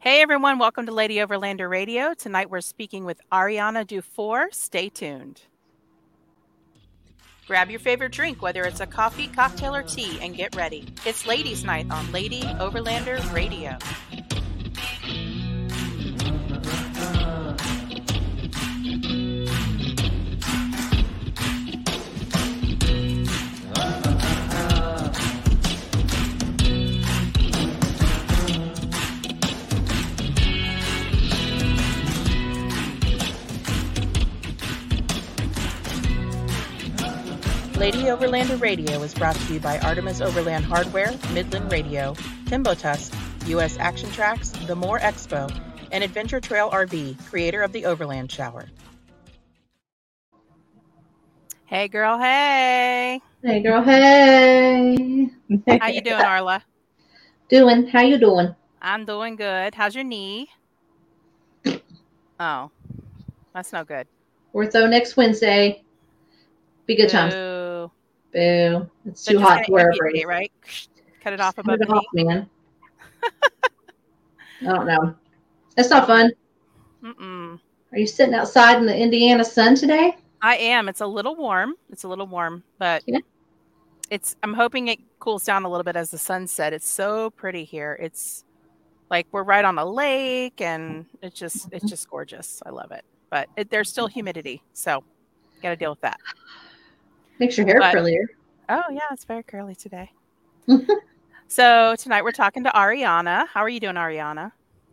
Hey everyone, welcome to Lady Overlander Radio. Tonight we're speaking with Ariana Dufour. Stay tuned. Grab your favorite drink, whether it's a coffee, cocktail, or tea, and get ready. It's Ladies' Night on Lady Overlander Radio. Lady Overlander Radio is brought to you by Artemis Overland Hardware, Midland Radio, Timbo Tusk, U.S. Action Tracks, The More Expo, and Adventure Trail RV, creator of the Overland Shower. Hey, girl. Hey. Hey, girl. Hey. How you doing, Arla? doing? How you doing? I'm doing good. How's your knee? Oh, that's no good. Ortho next Wednesday. Be good times. Boo. Boo. It's So too hot gonna wear a brace. right? Cut it off Cut above it off, man. I don't know. That's not fun. Mm-mm. Are you sitting outside in the Indiana sun today? I am. It's a little warm. It's a little warm, but Yeah. it's. I'm hoping it cools down a little bit as the sun set. It's so pretty here. It's like we're right on a lake, and it's just it's mm-hmm. just gorgeous. I love it. But it, there's still humidity, so got to deal with that. Makes your hair But- curlier. Oh yeah, it's very curly today. so tonight we're talking to Ariana. How are you doing, Ariana?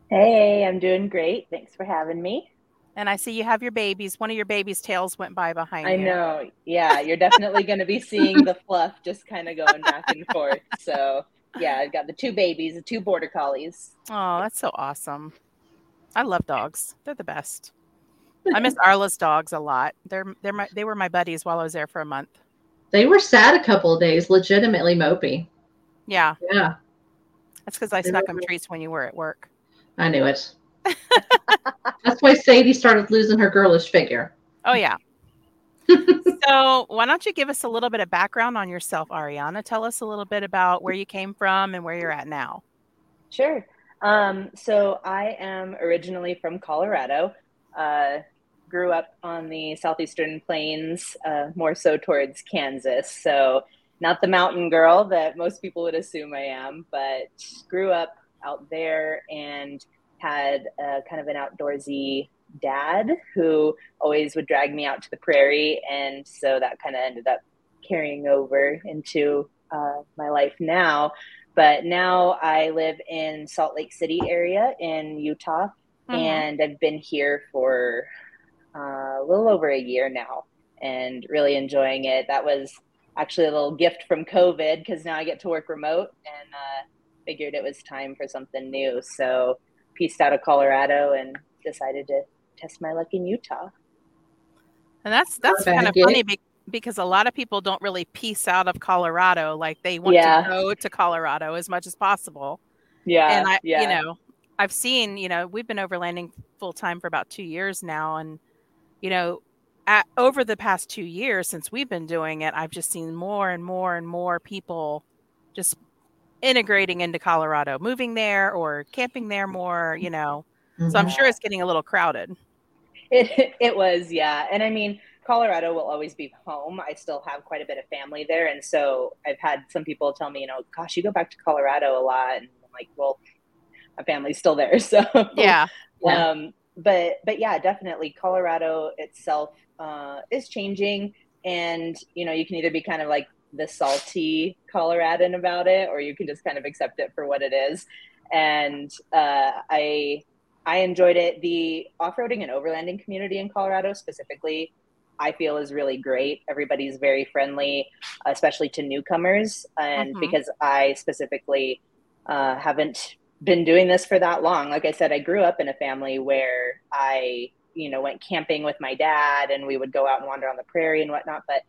Hey, I'm doing great. Thanks for having me. And I see you have your babies. One of your babies' tails went by behind I you. know. Yeah, you're definitely going to be seeing the fluff just kind of going back and forth. So, yeah, I've got the two babies, the two border collies. Oh, that's so awesome. I love dogs. They're the best. I miss Arla's dogs a lot. They're they're my they were my buddies while I was there for a month. They were sad a couple of days, legitimately mopey. Yeah, Yeah, that's because I They snuck them treats when you were at work. I knew it. That's why Sadie started losing her girlish figure. Oh yeah. so why don't you give us a little bit of background on yourself, Ariana? Tell us a little bit about where you came from and where you're at now. Sure. Um, so, I am originally from Colorado. Uh, grew up on the southeastern plains, uh, more so towards Kansas. So, not the mountain girl that most people would assume I am, but grew up out there and had a, kind of an outdoorsy dad who always would drag me out to the prairie. And so that kind of ended up carrying over into uh, my life now. But now I live in Salt Lake City area in Utah, Mhm. and I've been here for uh, a little over a year now, and really enjoying it. That was actually a little gift from COVID because now I get to work remote, and uh, figured it was time for something new. So pieced out of Colorado and decided to test my luck in Utah. And that's that's Not a kind of funny be- because a lot of people don't really piece out of Colorado. Like they want Yeah. to go to Colorado as much as possible. Yeah, and I, yeah. you know, I've seen, you know, we've been overlanding full time for about two years now, and you know, at, over the past two years since we've been doing it, I've just seen more and more and more people just integrating into Colorado, moving there or camping there more. You know, so I'm Mhm. sure it's getting a little crowded. It it was, yeah. And I mean, Colorado will always be home. I still have quite a bit of family there, and so I've had some people tell me, you know, gosh, you go back to Colorado a lot, and I'm like, well, my family's still there, so Yeah, Yeah. Um, but but yeah, definitely Colorado itself uh, is changing, and you know, you can either be kind of like the salty Coloradan about it, or you can just kind of accept it for what it is. And uh, I I enjoyed it. The off-roading and overlanding community in Colorado specifically, I feel is really great. Everybody's very friendly, especially to newcomers. And Mhm. because I specifically uh, haven't been doing this for that long, like I said, I grew up in a family where I, you know, went camping with my dad and we would go out and wander on the prairie and whatnot. But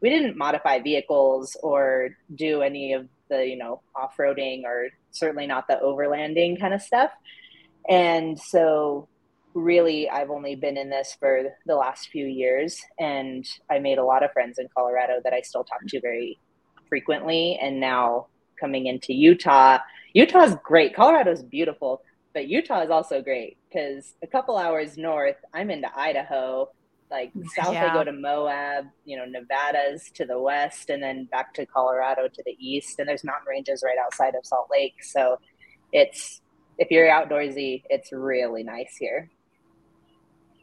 we didn't modify vehicles or do any of the, you know, off-roading or certainly not the overlanding kind of stuff. And so really I've only been in this for the last few years and I made a lot of friends in Colorado that I still talk to very frequently and now coming into Utah Utah's great Colorado's beautiful but Utah is also great because a couple hours north, I'm into Idaho. Like south, Yeah. I go to Moab, you know, Nevada's to the west, and then back to Colorado to the east. And there's mountain ranges right outside of Salt Lake. So it's, if you're outdoorsy, it's really nice here.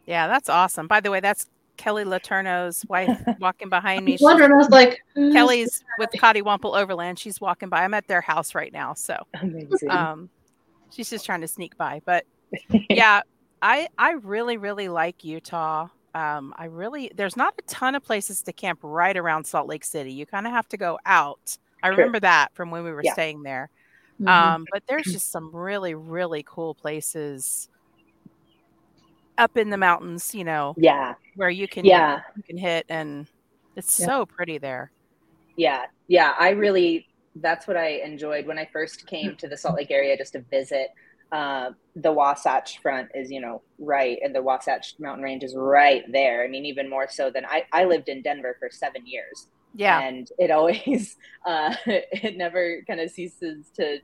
Yeah, that's awesome. By the way, that's Kelly Laterno's wife walking behind me. wondering, I was like, Kelly's with Cottywample Overland. She's walking by. I'm at their house right now, so Amazing. um, she's just trying to sneak by. But yeah, I I really really like Utah. Um, I really there's not a ton of places to camp right around Salt Lake City. You kind of have to go out. I True. remember that from when we were Yeah. staying there. Mhm. Um, but there's just some really really cool places up in the mountains. You know yeah. where you can Yeah. you can hit, and it's Yeah. so pretty there. Yeah, yeah, I really that's what I enjoyed when I first came to the Salt Lake area just to visit. Uh, the Wasatch Front is, you know, right, and the Wasatch Mountain Range is right there. I mean, even more so than I. I lived in Denver for seven years, Yeah, and it always, uh, it never kind of ceases to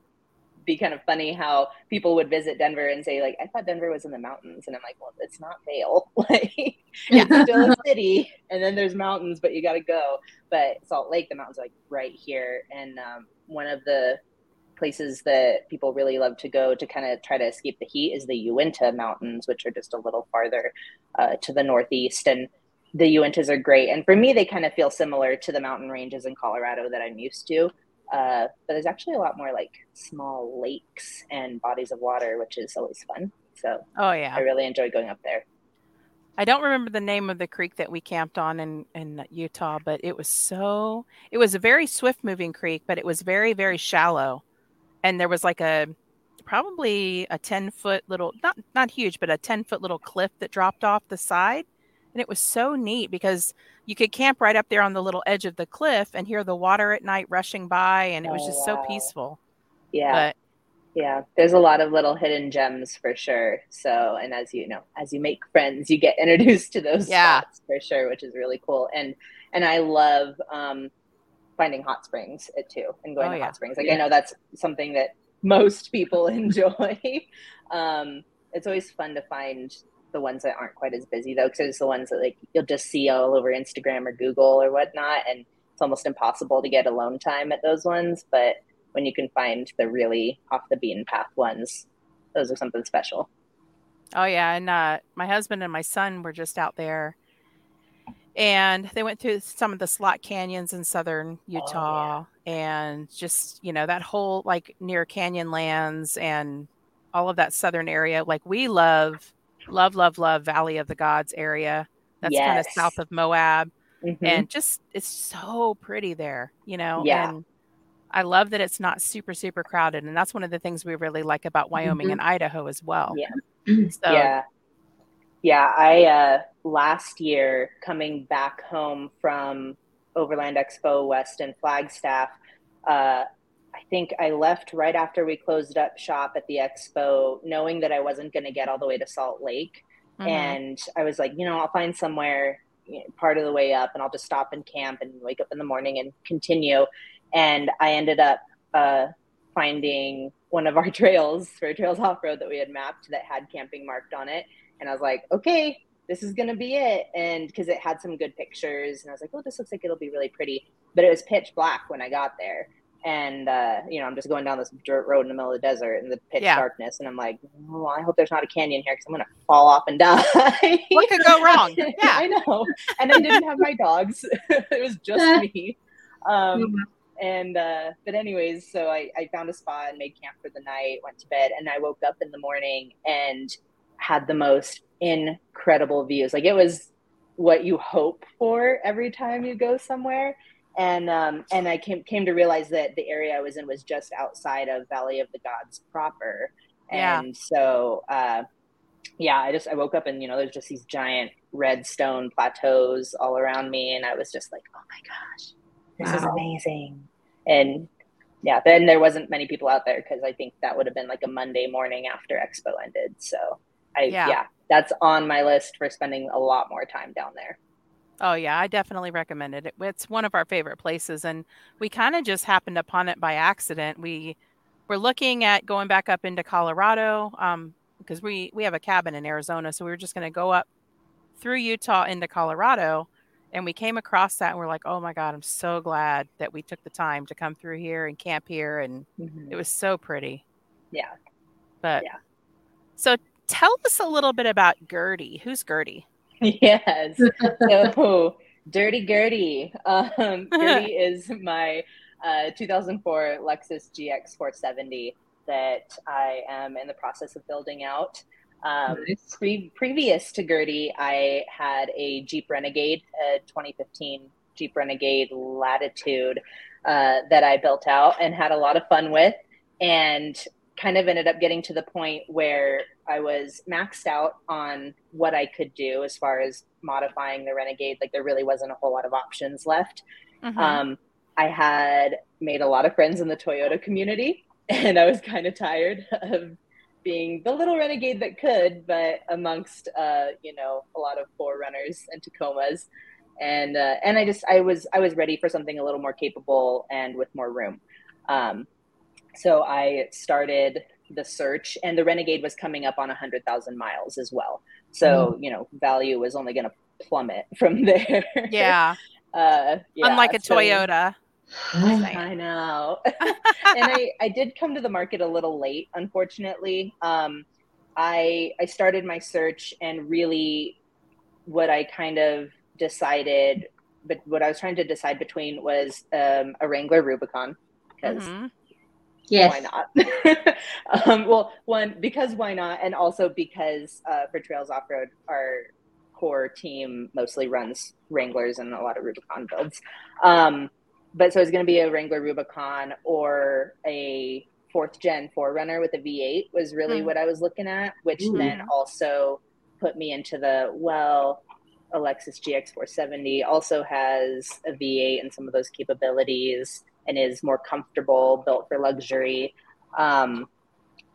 be kind of funny how people would visit Denver and say like, "I thought Denver was in the mountains," and I'm like, "Well, it's not Vail. like, it's still a city, and then there's mountains, but you got to go." But Salt Lake, the mountains are like right here, and um, one of the places that people really love to go to kind of try to escape the heat is the Uinta Mountains, which are just a little farther uh, to the northeast, and the Uintas are great. And for me, they kind of feel similar to the mountain ranges in Colorado that I'm used to. Uh, but there's actually a lot more like small lakes and bodies of water, which is always fun. So oh yeah. I really enjoy going up there. I don't remember the name of the creek that we camped on in, in Utah, but it was so it was a very swift moving creek, but it was very, very shallow. And there was like a probably a 10 foot little not not huge, but a 10 foot little cliff that dropped off the side. And it was so neat because you could camp right up there on the little edge of the cliff and hear the water at night rushing by and it was Oh, just so peaceful. Yeah. But Yeah, there's a lot of little hidden gems for sure. So, and as you know, as you make friends, you get introduced to those Yeah. spots for sure, which is really cool. And and I love um, finding hot springs uh, too, and going Oh, to yeah. hot springs. Like Yeah. I know that's something that most people enjoy. um, it's always fun to find the ones that aren't quite as busy though, because it's the ones that like you'll just see all over Instagram or Google or whatnot, and it's almost impossible to get alone time at those ones. But when you can find the really off the beaten path ones, those are something special. Oh yeah, and uh, my husband and my son were just out there, and they went through some of the slot canyons in southern Utah, and just you know that whole like near Canyonlands and all of that southern area. Like we love, love, love, love Valley of the Gods area. That's kind of south of Moab, Mhm. and just it's so pretty there, you know. Yeah. And I love that it's not super super crowded, and that's one of the things we really like about Wyoming Mhm. and Idaho as well. Yeah. So yeah yeah i uh last year coming back home from overland expo west and flagstaff uh i think i left right after we closed up shop at the expo knowing that i wasn't going to get all the way to salt lake mhm. and i was like you know i'll find somewhere part of the way up and i'll just stop and camp and wake up in the morning and continue and i ended up uh finding one of our trails for trails off road that we had mapped that had camping marked on it. And I was like, okay, this is going to be it. And because it had some good pictures, and I was like, oh, this looks like it'll be really pretty. But it was pitch black when I got there. And, uh, you know, I'm just going down this dirt road in the middle of the desert in the pitch Yeah. darkness. And I'm like, oh, I hope there's not a canyon here because I'm going to fall off and die. What could go wrong? Yeah. I know. And I didn't have my dogs, it was just me. Um, and uh, but anyways, so I, I found a spot and made camp for the night, went to bed, and I woke up in the morning and had the most incredible views. Like it was what you hope for every time you go somewhere. And um, and I came came to realize that the area I was in was just outside of Valley of the Gods proper. Yeah. And so uh, yeah, I just I woke up and you know there's just these giant red stone plateaus all around me, and I was just like, oh my gosh, this is amazing. And yeah, then there wasn't many people out there because I think that would have been like a Monday morning after Expo ended. So I Yeah. yeah. that's on my list for spending a lot more time down there. Oh yeah, I definitely recommend it. It- It's one of our favorite places, and we kind of just happened upon it by accident. We we're looking at going back up into Colorado um, because we we have a cabin in Arizona, so we were just going to go up through Utah into Colorado, and we came across that, and we're like, oh my god, I'm so glad that we took the time to come through here and camp here, and Mhm. it was so pretty. Yeah. But Yeah. so tell us a little bit about Gertie. Who's Gertie? yes. So, Dirty Gertie. Um, Gertie is my uh, 2004 Lexus GX 470 that I am in the process of building out. Um, Nice. pre- previous to Gertie, I had a Jeep Renegade, a 2015 Jeep Renegade Latitude uh, that I built out and had a lot of fun with, and kind of ended up getting to the point where I was maxed out on what I could do as far as modifying the Renegade. Like there really wasn't a whole lot of options left. Mhm. Um, I had made a lot of friends in the Toyota community, and I was kind of tired of being the little renegade that could, but amongst uh, you know a lot of 4Runners and Tacomas, and uh, and I just I was I was ready for something a little more capable and with more room. Um, so I started the search, and the Renegade was coming up on hundred thousand miles as well. So you know value was only going to plummet from there. yeah. Uh, yeah, Unlike a so- Toyota. I know. and I, I did come to the market a little late, unfortunately. Um, I I started my search and really what I kind of decided, but what I was trying to decide between was um, a Wrangler Rubicon because Mhm. Yes. why not? um, well, one because why not, and also because uh, for Trails Off Road, our core team mostly runs Wranglers and a lot of Rubicon builds. Um, but so it's going to be a Wrangler Rubicon or a fourth gen 4Runner with a V8 was really Hmm. what I was looking at, which Ooh. then also put me into the well. A Lexus GX470 also has a V8 and some of those capabilities and is more comfortable, built for luxury. Um,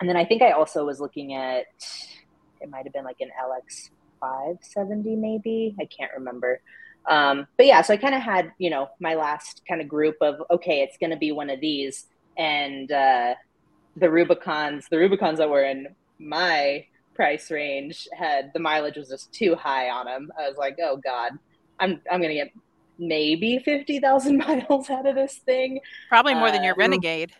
and then I think I also was looking at it might have been like an LX 570 maybe I can't remember. Um, but yeah, so I kind of had you know my last kind of group of okay, it's going to be one of these, and uh, the Rubicons, the Rubicons that were in my price range had the mileage was just too high on them. I was like, oh god, I'm I'm gonna get maybe fifty thousand miles out of this thing. Probably more than your Uh, Renegade.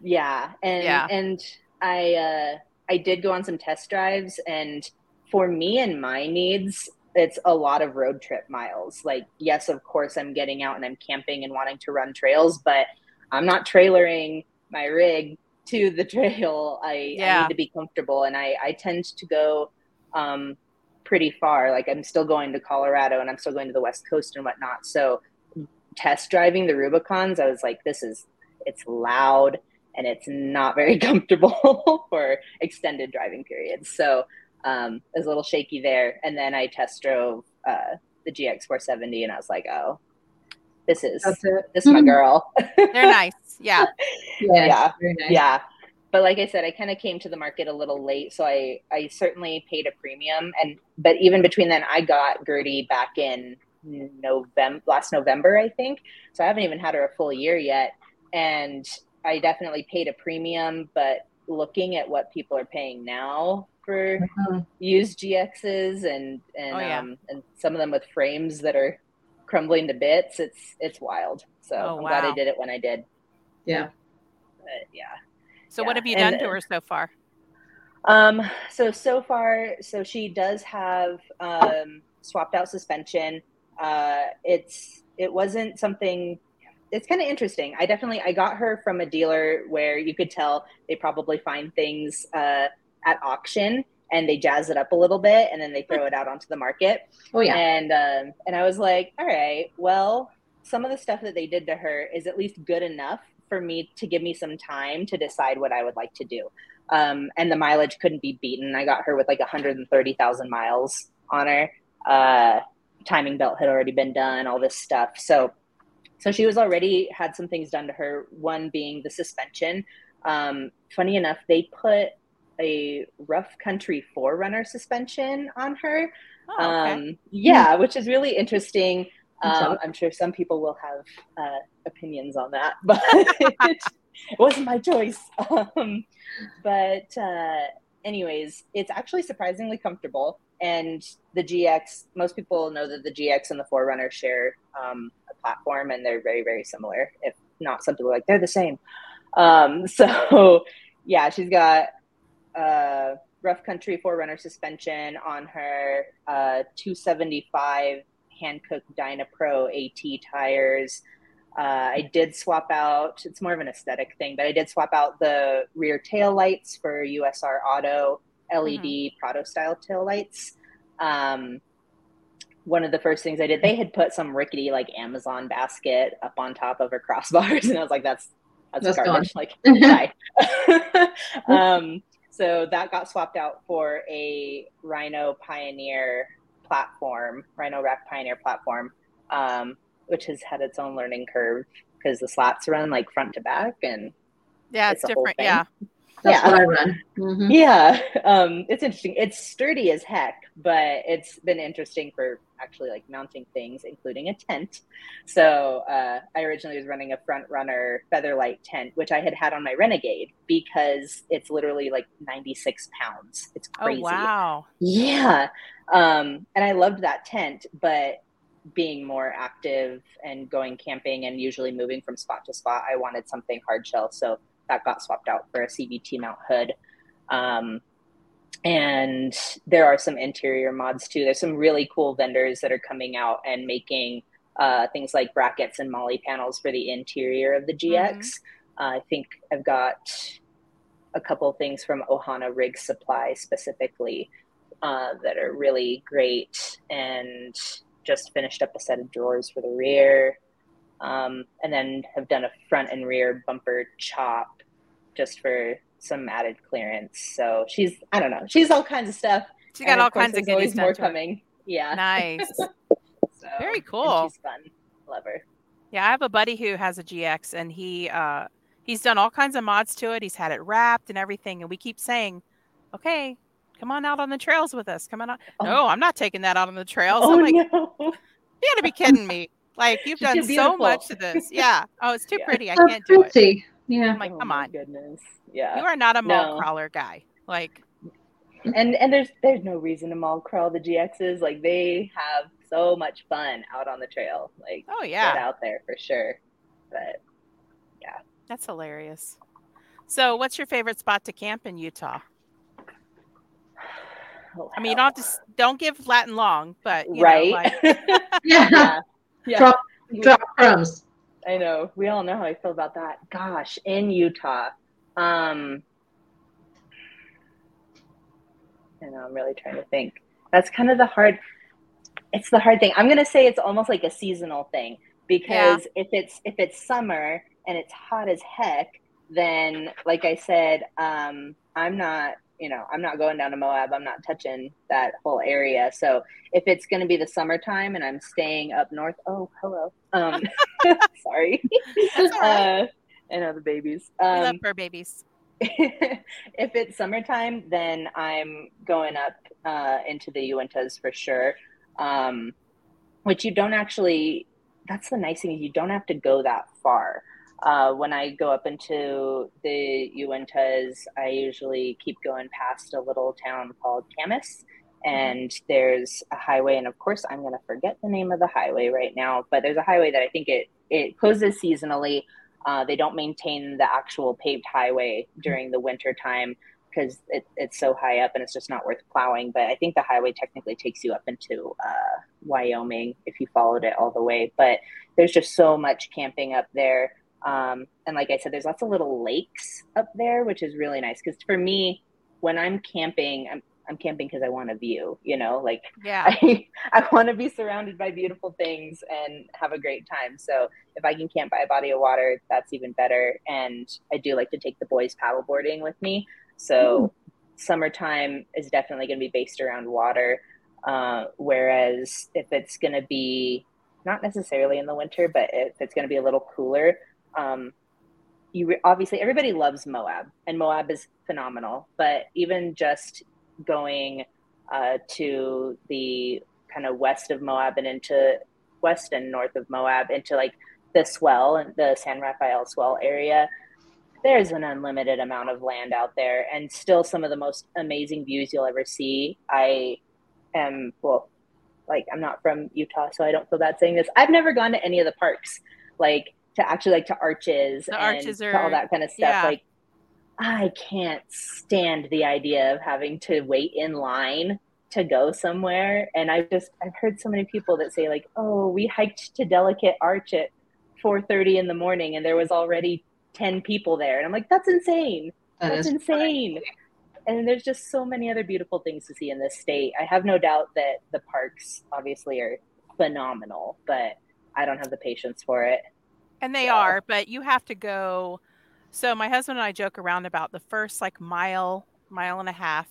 Yeah, and Yeah. and I uh, I did go on some test drives, and for me and my needs, it's a lot of road trip miles. Like, yes, of course, I'm getting out and I'm camping and wanting to run trails, but I'm not trailering my rig to the trail. I, I need to be comfortable, and I I tend to go um, pretty far. Like, I'm still going to Colorado, and I'm still going to the West Coast and whatnot. So, test driving the Rubicons, I was like, this is it's loud and it's not very comfortable for extended driving periods. So um, it was a little shaky there. And then I test drove uh, the GX 470 and I was like, oh, this is this is my girl. They're nice. Yeah. Yes, Yeah. Very nice. yeah. But like I said, I kind of came to the market a little late, so I I certainly paid a premium. And but even between then, I got Gertie back in November last November, I think. So I haven't even had her a full year yet, and I definitely paid a premium. But looking at what people are paying now for Mhm. used GXs and and Oh, yeah. um, and some of them with frames that are crumbling to bits, it's it's wild. So Oh, I'm glad I did it when I did. Yeah. But yeah. So what have you and- done to her so far? Um, so so far, so she does have um, swapped out suspension. Uh, it's it wasn't something. It's kind of interesting. I definitely I got her from a dealer where you could tell they probably find things uh, at auction and they jazz it up a little bit and then they throw it out onto the market. Oh yeah. And um, and I was like, all right, well, some of the stuff that they did to her is at least good enough for me to give me some time to decide what I would like to do. Um, and the mileage couldn't be beaten. I got her with like 130,000 miles on her. Uh, timing belt had already been done, all this stuff. So, so she was already had some things done to her. One being the suspension. Um, funny enough, they put a rough country 4Runner suspension on her. Oh, okay. Um, yeah, which is really interesting. Um. I'm sure some people will have uh, opinions on that, but it wasn't my choice. Um, but uh, anyways, it's actually surprisingly comfortable. And the GX, most people know that the GX and the 4Runner share um, a platform, and they're very, very similar. If not, some people like they're the same. Um, so, yeah, she's got uh, rough country 4Runner suspension on her uh, 275 Hankook Dyna Pro AT tires. Uh, I did swap out, it's more of an aesthetic thing, but I did swap out the rear tail lights for USR Auto LED mm-hmm. Prado style tail lights. Um, one of the first things I did, they had put some rickety like Amazon basket up on top of her crossbars, and I was like, "That's that's, that's garbage." Gone. Like, um, so that got swapped out for a Rhino Pioneer platform, Rhino Rack Pioneer platform, um, which has had its own learning curve because the slats run like front to back and yeah, it's, it's different. Yeah. That's yeah. what I run. Mm-hmm. Yeah. Um, it's interesting. It's sturdy as heck, but it's been interesting for actually like mounting things, including a tent. So uh, I originally was running a front runner featherlight tent, which I had had on my Renegade because it's literally like 96 pounds. It's oh, crazy. Oh, wow. Yeah. Um, and I loved that tent, but being more active and going camping and usually moving from spot to spot, I wanted something hard shell. So that got swapped out for a CVT mount hood. Um, and there are some interior mods too. There's some really cool vendors that are coming out and making uh, things like brackets and MOLLE panels for the interior of the GX. Mm-hmm. Uh, I think I've got a couple things from Ohana Rig Supply specifically uh, that are really great and just finished up a set of drawers for the rear. Um, and then have done a front and rear bumper chop just for some added clearance. So she's, I don't know, she's all kinds of stuff. She got all kinds of goodies more coming. Yeah. Nice. so, Very cool. She's fun. Love her. Yeah, I have a buddy who has a GX and he uh he's done all kinds of mods to it. He's had it wrapped and everything and we keep saying, "Okay, come on out on the trails with us. Come on out." Oh. No, I'm not taking that out on the trails. Oh, I'm like, no. You got to be kidding me. Like you've done so much to this. Yeah. Oh, it's too yeah. pretty. I can't do it. Yeah. I'm like, oh come oh, on. Goodness. Yeah. You are not a mall no. crawler guy. Like and and there's there's no reason to mall crawl the GXs. Like they have so much fun out on the trail. Like oh yeah, out there for sure. But yeah, that's hilarious. So, what's your favorite spot to camp in Utah? Oh, I mean, you don't have to don't give lat and long, but right, know, like... yeah. yeah, drop drop crumbs. I know. We all know how I feel about that. Gosh, in Utah, um, I know I'm really trying to think. That's kind of the hard. It's the hard thing. I'm gonna say it's almost like a seasonal thing because yeah. if it's if it's summer and it's hot as heck, then like I said, um, I'm not you know I'm not going down to Moab. I'm not touching that whole area. So if it's gonna be the summertime and I'm staying up north, oh hello, um, sorry. uh, know the babies. Um, we love fur babies. if it's summertime, then I'm going up uh, into the Uintas for sure. Um, which you don't actually. That's the nice thing is you don't have to go that far. Uh, when I go up into the Uintas, I usually keep going past a little town called Kamas, and there's a highway. And of course, I'm going to forget the name of the highway right now, but there's a highway that I think it it closes seasonally uh, they don't maintain the actual paved highway during the winter time because it, it's so high up and it's just not worth plowing. But I think the highway technically takes you up into uh, Wyoming if you followed it all the way. But there's just so much camping up there. Um, and like I said, there's lots of little lakes up there, which is really nice. Because for me, when I'm camping, I'm, I'm camping because I want a view, you know, like yeah, I, I want to be surrounded by beautiful things and have a great time. So if I can camp by a body of water, that's even better. And I do like to take the boys paddleboarding with me. So Ooh. summertime is definitely going to be based around water. Uh, whereas if it's going to be not necessarily in the winter, but if it's going to be a little cooler, um, you re- obviously everybody loves Moab, and Moab is phenomenal. But even just going uh, to the kind of west of Moab and into west and north of Moab into like the swell and the San Rafael swell area. there's an unlimited amount of land out there and still some of the most amazing views you'll ever see. I am, well, like I'm not from Utah, so I don't feel bad saying this. I've never gone to any of the parks, like to actually like to arches The and arches to are- all that kind of stuff. yeah. Like I can't stand the idea of having to wait in line to go somewhere. And I've just I've heard so many people that say like, "Oh, we hiked to Delicate Arch at 4:30 in the morning, and there was already 10 people there." And I'm like, "That's insane! That That's is insane!" And there's just so many other beautiful things to see in this state. I have no doubt that the parks obviously are phenomenal, but I don't have the patience for it. And they So- are, but you have to go. So my husband and I joke around about the first like mile, mile and a half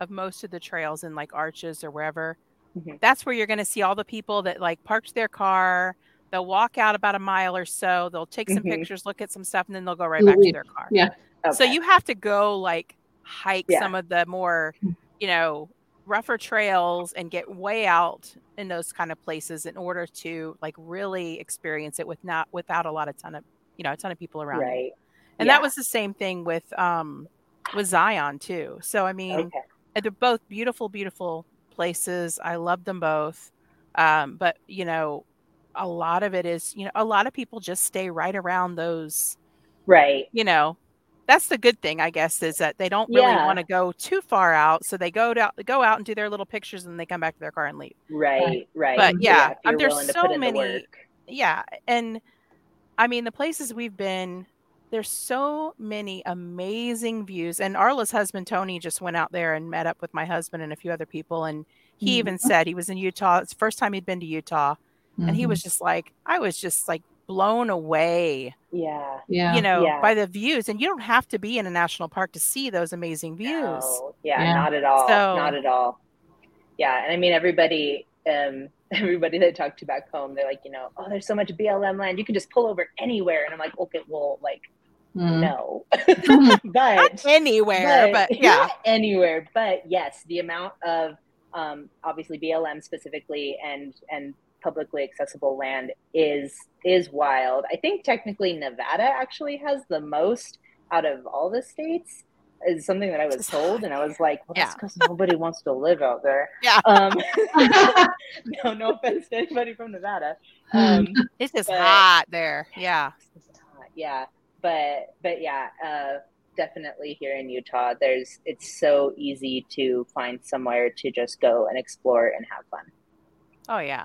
of most of the trails in like arches or wherever. Mhm. That's where you're going to see all the people that like parked their car. They'll walk out about a mile or so. They'll take some Mhm. pictures, look at some stuff, and then they'll go right back to their car. Yeah. So you have to go like hike Yeah. some of the more, you know, rougher trails and get way out in those kind of places in order to like really experience it with not without a lot of ton of you know a ton of people around right. And Yeah. that was the same thing with um with Zion too. So I mean, Okay. they're both beautiful, beautiful places. I love them both. Um, but you know, a lot of it is, you know, a lot of people just stay right around those Right. you know that's the good thing i guess is that they don't really Yeah. want to go too far out so they go to go out and do their little pictures and they come back to their car and leave Right. Right. But, yeah, if you're um, there's so put in the many- yeah and i mean the places we've been there's so many amazing views and arla's husband tony just went out there and met up with my husband and a few other people and he Mhm. even said he was in utah it's the first time he'd been to utah and he was just like i was just like blown away Yeah. yeah. you know, Yeah. by the views. And you don't have to be in a national park to see those amazing views. No, yeah, Yeah. not at all. So- not at all. Yeah, and I mean everybody um everybody that I talked to back home, they're like, you know, oh, there's so much BLM land. You can just pull over anywhere. And I'm like, okay, well, like, Mm. no. Mhm. but Not anywhere, but, yeah. not anywhere. But yes, the amount of um, obviously BLM specifically and and publicly accessible land is is wild. I think technically Nevada actually has the most out of all the states. Is something that I was told, and I was like, "Well, that's Yeah. because nobody wants to live out there." Yeah. Um, no, no offense to anybody from Nevada. Um, It's just But- hot there. Yeah. yeah but but yeah uh definitely here in utah there's it's so easy to find somewhere to just go and explore and have fun Oh, yeah.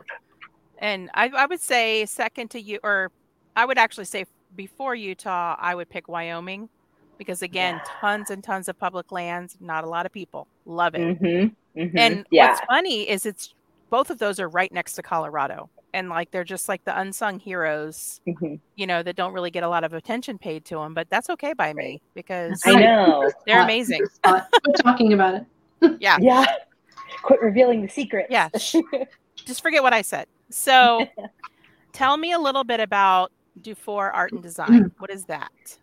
And I, I would say second to you, or I would actually say before Utah, I would pick Wyoming because, again, Yeah. tons and tons of public lands, not a lot of people. Love it. mm-hmm, mm-hmm. And yeah what's funny is it's both of those are right next to Colorado. And like they're just like the unsung heroes mhm. you know, that don't really get a lot of attention paid to them, but that's okay by me because i know they're amazing. Spot. Quit talking about it. Yeah. Yeah quit revealing the secret Yeah. Just forget what I said. So tell me a little bit about Dufour Art and Design. What is that?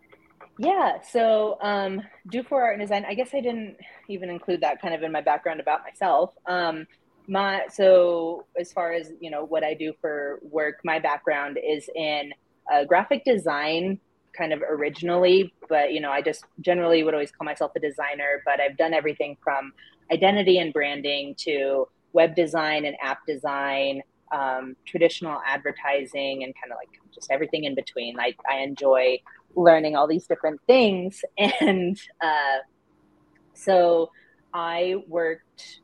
Yeah, so um, Dufour art and design. I guess I didn't even include that kind of in my background about myself. Um, my so as far as you know what I do for work, my background is in uh, graphic design, kind of originally, but you know I just generally would always call myself a designer. But I've done everything from identity and branding to web design and app design, um, traditional advertising, and kind of like just everything in between. Like I enjoy learning all these different things. And uh, so I worked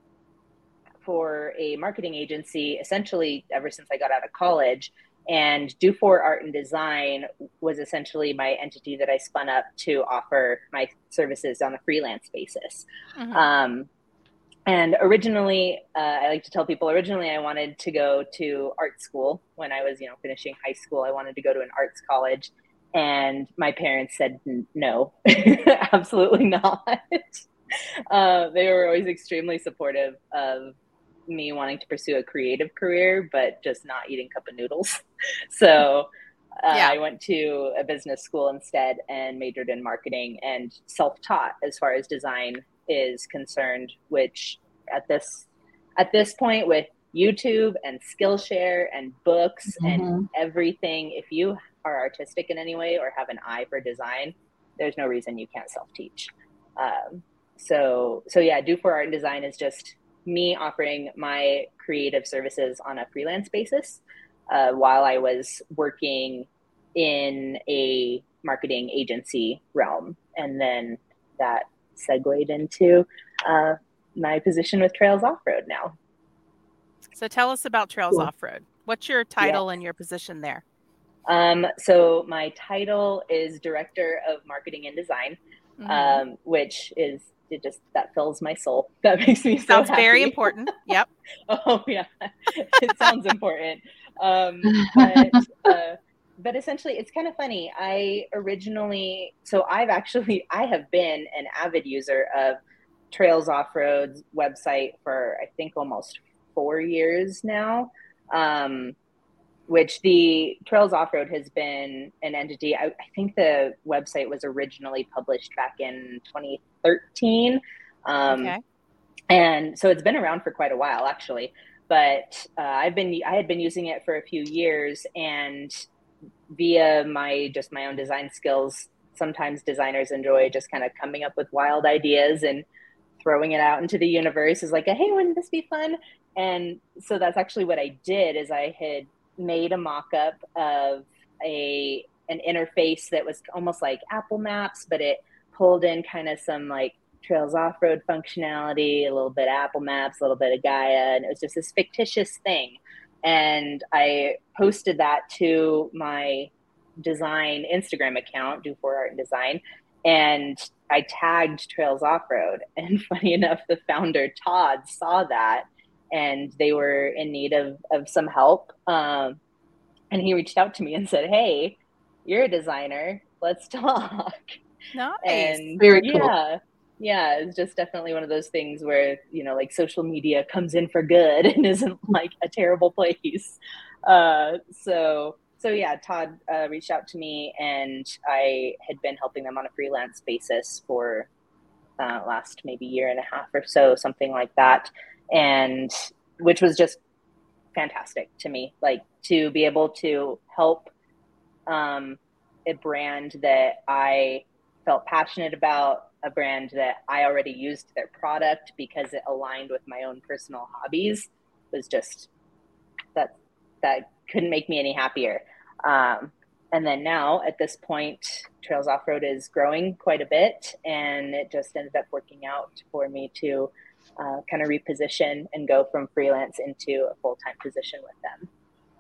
for a marketing agency essentially ever since I got out of college. And Dufour Art and Design was essentially my entity that I spun up to offer my services on a freelance basis. Mhm. Um, and originally, uh, I like to tell people originally I wanted to go to art school when I was, you know, finishing high school. I wanted to go to an arts college, and my parents said no, absolutely not. uh, they were always extremely supportive of me wanting to pursue a creative career, but just not eating cup of noodles. so. Uh, Yeah. I went to a business school instead and majored in marketing and self-taught as far as design is concerned which at this at this point with youtube and skillshare and books and Mhm. everything if you are artistic in any way or have an eye for design there's no reason you can't self teach. Um, so so yeah, Dufour art and design is just me offering my creative services on a freelance basis uh, while I was working in a marketing agency realm, and then that segued into uh, my position with Trails Off Road now. So tell us about Trails cool. Off Road. What's your title yes. and your position there? Um, so my title is Director of Marketing and Design, mm-hmm. um, which is it just that fills my soul. That makes me so sounds happy. very important. Yep. oh yeah, it sounds important. Um, but uh, but essentially, it's kind of funny. I originally, so I've actually I have been an avid user of Trails Off Road's website for I think almost four years now. Um, which the Trails Off Road has been an entity. I, I, think the website was originally published back in 2013. Um, okay. And so it's been around for quite a while, actually. But uh, I've been I had been using it for a few years, and via my just my own design skills, sometimes designers enjoy just kind of coming up with wild ideas and throwing it out into the universe is like a hey wouldn't this be fun and so that's actually what i did is i had made a mock-up of a an interface that was almost like Apple Maps, but it pulled in kind of some like Trails off-road functionality, a little bit Apple Maps, a little bit of Gaia, and it was just this fictitious thing. And I posted that to my design Instagram account, Dufour Art and Design, and I tagged Trails Off Road. And funny enough, the founder Todd saw that and they were in need of, of some help. Um, and he reached out to me and said, Hey, you're a designer. Let's talk. Nice. And very cool. Yeah. Yeah. It's just definitely one of those things where, you know, like social media comes in for good and isn't like a terrible place. Uh, so, so yeah, Todd uh, reached out to me and I had been helping them on a freelance basis for uh, last maybe year and a half or so, something like that and which was just fantastic to me like to be able to help um, a brand that i felt passionate about a brand that i already used their product because it aligned with my own personal hobbies was just that that couldn't make me any happier um, and then now at this point trails off road is growing quite a bit and it just ended up working out for me to uh, kind of reposition and go from freelance into a full time position with them.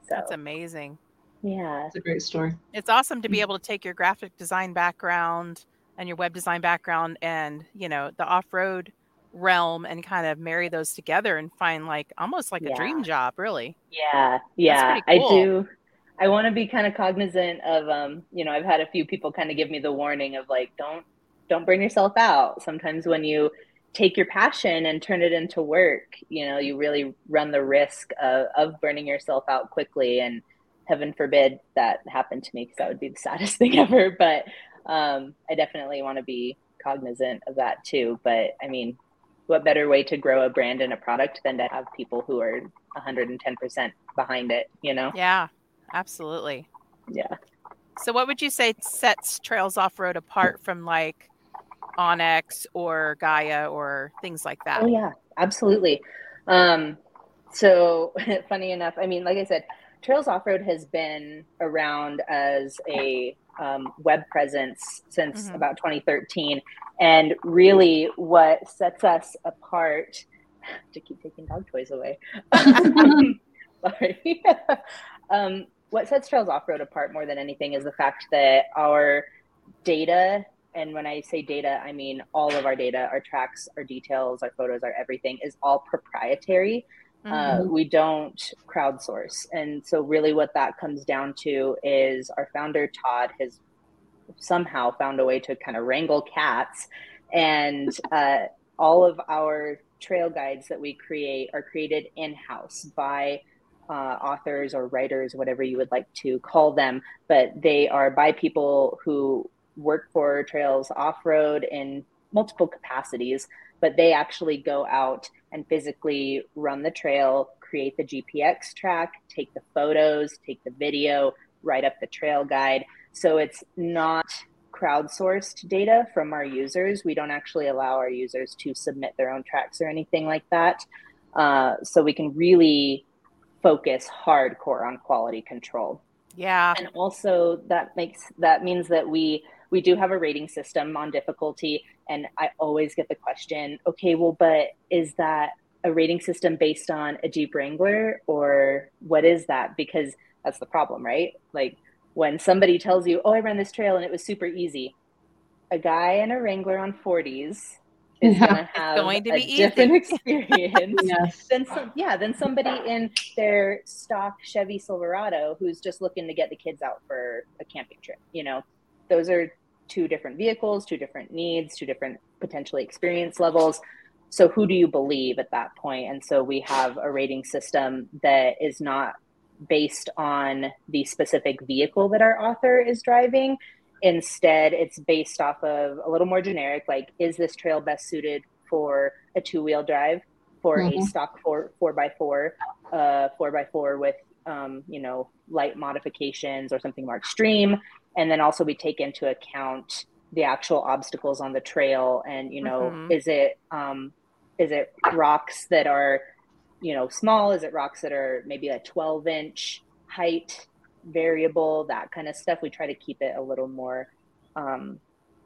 So that's amazing. Yeah, it's a great story. It's awesome to be able to take your graphic design background and your web design background and you know the off road realm and kind of marry those together and find like almost like yeah. a dream job really yeah yeah cool. i do i want to be kind of cognizant of um you know i've had a few people kind of give me the warning of like don't don't burn yourself out sometimes when you take your passion and turn it into work, you know, you really run the risk of, of burning yourself out quickly. And heaven forbid that happened to me because that would be the saddest thing ever. But um, I definitely want to be cognizant of that too. But I mean, what better way to grow a brand and a product than to have people who are 110% behind it, you know? Yeah, absolutely. Yeah. So, what would you say sets Trails Off Road apart from like onX or Gaia or things like that. Oh yeah, absolutely. Um, so funny enough, I mean, like I said, Trails Off Road has been around as a um, web presence since mm-hmm. about 2013, and really, what sets us apart. To keep taking dog toys away. Sorry. um, what sets Trails Off Road apart more than anything is the fact that our data and when I say data, I mean all of our data, our tracks, our details, our photos, our everything is all proprietary. Uh, mm-hmm. Uh, we don't crowdsource. And so, really, what that comes down to is our founder, Todd, has somehow found a way to kind of wrangle cats. And uh, all of our trail guides that we create are created in house by uh, authors or writers, whatever you would like to call them, but they are by people who work for Trails Off Road in multiple capacities, but they actually go out and physically run the trail, create the GPX track, take the photos, take the video, write up the trail guide. So it's not crowdsourced data from our users. We don't actually allow our users to submit their own tracks or anything like that. Uh, so we can really focus hardcore on quality control. Yeah. And also that makes that means that we we do have a rating system on difficulty and I always get the question, okay, well but is that a rating system based on a Jeep Wrangler or what is that? Because that's the problem, right? Like when somebody tells you, "Oh, I ran this trail and it was super easy." A guy in a Wrangler on 40s is yeah. going to have going to a different experience yes. than some, yeah, than somebody in their stock Chevy Silverado who's just looking to get the kids out for a camping trip. You know, those are two different vehicles, two different needs, two different potentially experience levels. So who do you believe at that point? And so we have a rating system that is not based on the specific vehicle that our author is driving Instead, it's based off of a little more generic, like is this trail best suited for a two wheel drive, for mm-hmm. a stock four four by four, uh, four by four with um, you know light modifications or something more extreme, and then also we take into account the actual obstacles on the trail, and you know mm-hmm. is it um, is it rocks that are you know small? Is it rocks that are maybe a twelve inch height? variable, that kind of stuff. We try to keep it a little more um,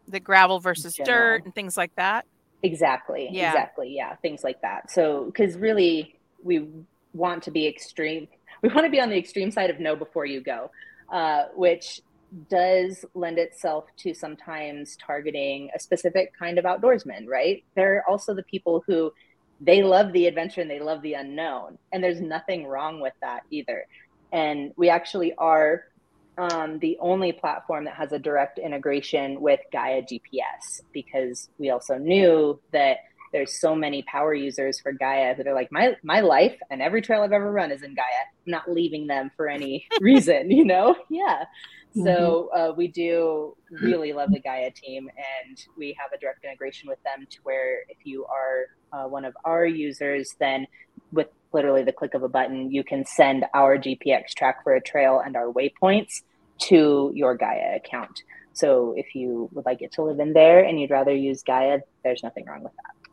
the gravel versus general. dirt and things like that. Exactly. Yeah. Exactly. Yeah. Things like that. So, because really, we want to be extreme. We want to be on the extreme side of no before you go, uh, which does lend itself to sometimes targeting a specific kind of outdoorsman, right? There are also the people who they love the adventure and they love the unknown. And there's nothing wrong with that either. And we actually are um, the only platform that has a direct integration with Gaia GPS because we also knew that there's so many power users for Gaia that are like my my life and every trail I've ever run is in Gaia. I'm not leaving them for any reason, you know? Yeah. So mm-hmm. uh, we do really love the Gaia team, and we have a direct integration with them to where if you are uh, one of our users, then with literally the click of a button, you can send our GPX track for a trail and our waypoints to your Gaia account. So if you would like it to live in there and you'd rather use Gaia, there's nothing wrong with that.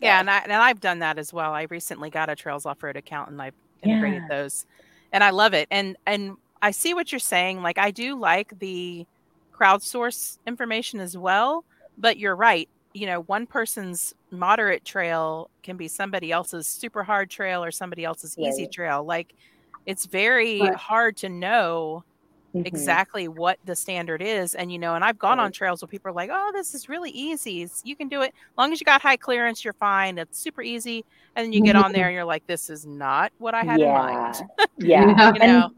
Yeah, and I and I've done that as well. I recently got a Trails Off Road account and I've integrated yeah. those, and I love it. And and I see what you're saying. Like I do like the crowdsource information as well, but you're right. You know, one person's moderate trail can be somebody else's super hard trail or somebody else's right. easy trail. Like it's very right. hard to know mm-hmm. exactly what the standard is. And you know, and I've gone right. on trails where people are like, "Oh, this is really easy. you can do it. As long as you got high clearance, you're fine. It's super easy." And then you get on there and you're like, "This is not what I had yeah. in mind." yeah, you know. And-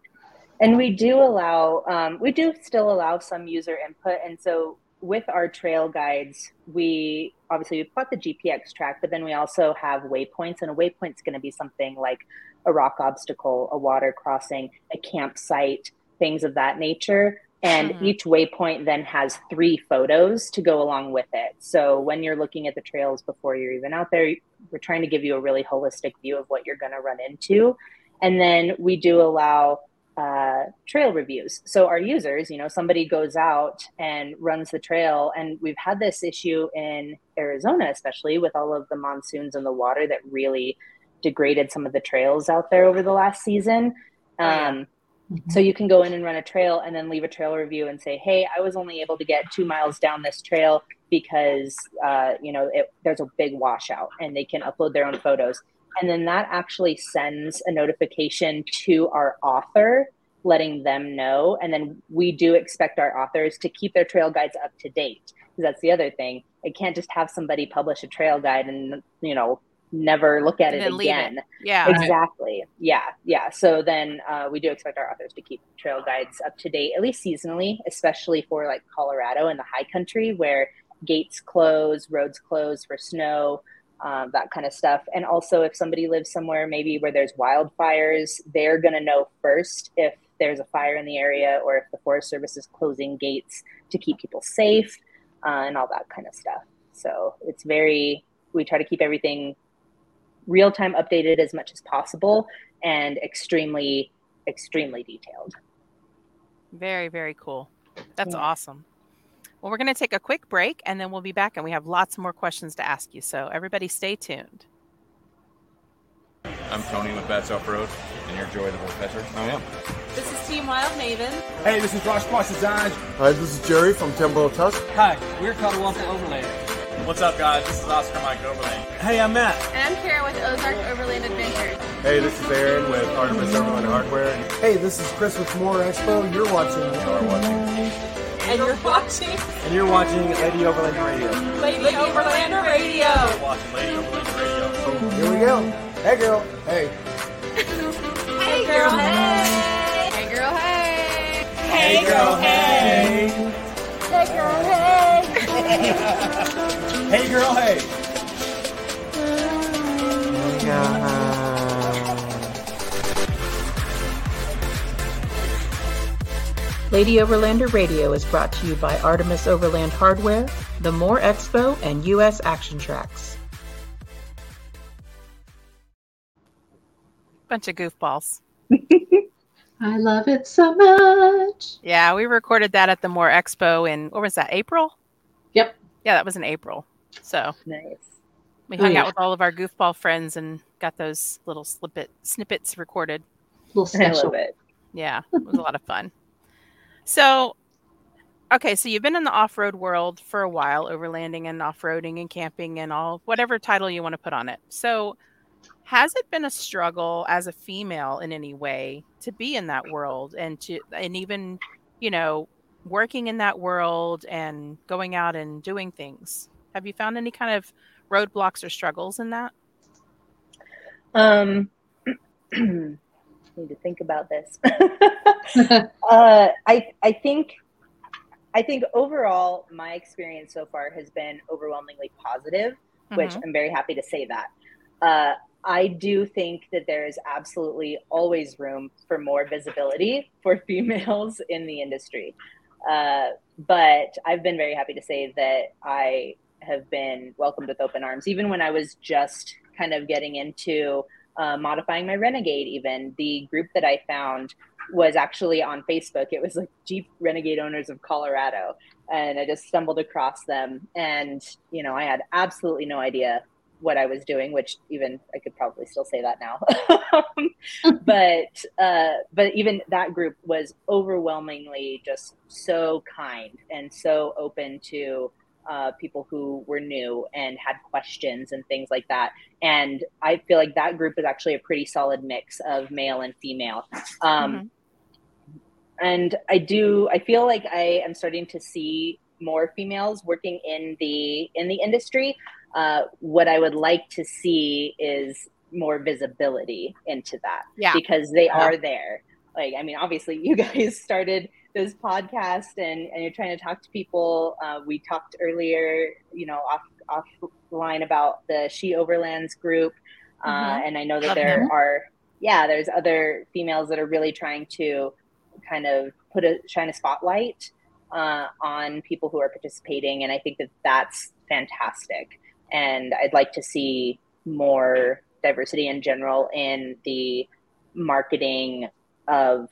and we do allow um, we do still allow some user input and so with our trail guides we obviously we plot the gpx track but then we also have waypoints and a waypoint's going to be something like a rock obstacle a water crossing a campsite things of that nature and mm-hmm. each waypoint then has three photos to go along with it so when you're looking at the trails before you're even out there we're trying to give you a really holistic view of what you're going to run into and then we do allow uh, trail reviews. So our users, you know, somebody goes out and runs the trail, and we've had this issue in Arizona, especially with all of the monsoons and the water that really degraded some of the trails out there over the last season. Oh, um, mm-hmm. So you can go in and run a trail and then leave a trail review and say, "Hey, I was only able to get two miles down this trail because uh, you know it, there's a big washout," and they can upload their own photos. And then that actually sends a notification to our author letting them know. And then we do expect our authors to keep their trail guides up to date. Because that's the other thing. It can't just have somebody publish a trail guide and you know never look at and it again it. yeah exactly yeah yeah so then uh, we do expect our authors to keep trail guides up to date at least seasonally especially for like colorado and the high country where gates close roads close for snow um, that kind of stuff. And also, if somebody lives somewhere maybe where there's wildfires, they're going to know first if there's a fire in the area or if the Forest Service is closing gates to keep people safe uh, and all that kind of stuff. So it's very, we try to keep everything real time updated as much as possible and extremely, extremely detailed. Very, very cool. That's yeah. awesome. Well, we're going to take a quick break and then we'll be back and we have lots more questions to ask you. So, everybody stay tuned. I'm Tony with Bats Off Road, and you're Joy the Woodpecker. I am. This is Team Wild Maven. Hey, this is Josh Squash Design. Hi, this is Jerry from Timber Tusk. Hi, we're Cotahualpa Overland. What's up, guys? This is Oscar Mike Overland. Hey, I'm Matt. And I'm Kara with Ozark Overland Adventures. Hey, this is Aaron with Artemis Overland Hardware. Hey, this is Chris with More Expo. You're watching. You're watching. And you're watching And you're watching Lady Overland Radio. Lady, Lady Overlander Radio. You're watching Lady Overland Radio. Here we go. Hey, girl. Hey. Hey, girl, hey. Hey, girl, hey. Hey, girl, hey. Hey, girl, hey. Hey, girl, hey. Lady Overlander Radio is brought to you by Artemis Overland Hardware, the More Expo, and U.S. Action Tracks. Bunch of goofballs. I love it so much. Yeah, we recorded that at the More Expo in, what was that, April? Yep. Yeah, that was in April. So Nice. we hung yeah. out with all of our goofball friends and got those little snippet, snippets recorded. little I special. it. Yeah, it was a lot of fun. So, okay, so you've been in the off road world for a while, overlanding and off roading and camping and all, whatever title you want to put on it. So, has it been a struggle as a female in any way to be in that world and to, and even, you know, working in that world and going out and doing things? Have you found any kind of roadblocks or struggles in that? Um, need to think about this. uh, I I think I think overall my experience so far has been overwhelmingly positive, which Mhm. I'm very happy to say that. Uh, I do think that there is absolutely always room for more visibility for females in the industry. Uh, but I've been very happy to say that I have been welcomed with open arms, even when I was just kind of getting into uh, modifying my Renegade. Even the group that I found was actually on Facebook. It was like Jeep Renegade owners of Colorado, and I just stumbled across them. And you know, I had absolutely no idea what I was doing, which even I could probably still say that now. but uh, but even that group was overwhelmingly just so kind and so open to uh, people who were new and had questions and things like that. And I feel like that group is actually a pretty solid mix of male and female. Um, Mhm. And I do, I feel like I am starting to see more females working in the in the industry. Uh, what I would like to see is more visibility into that Yeah. because they are there. Like, I mean, obviously, you guys started this podcast and, and you're trying to talk to people. Uh, we talked earlier, you know, off offline about the She Overlands group, uh, Mhm. and I know that Love there them. are, yeah, there's other females that are really trying to kind of put a shine a spotlight uh, on people who are participating, and I think that that's fantastic. And I'd like to see more diversity in general in the marketing of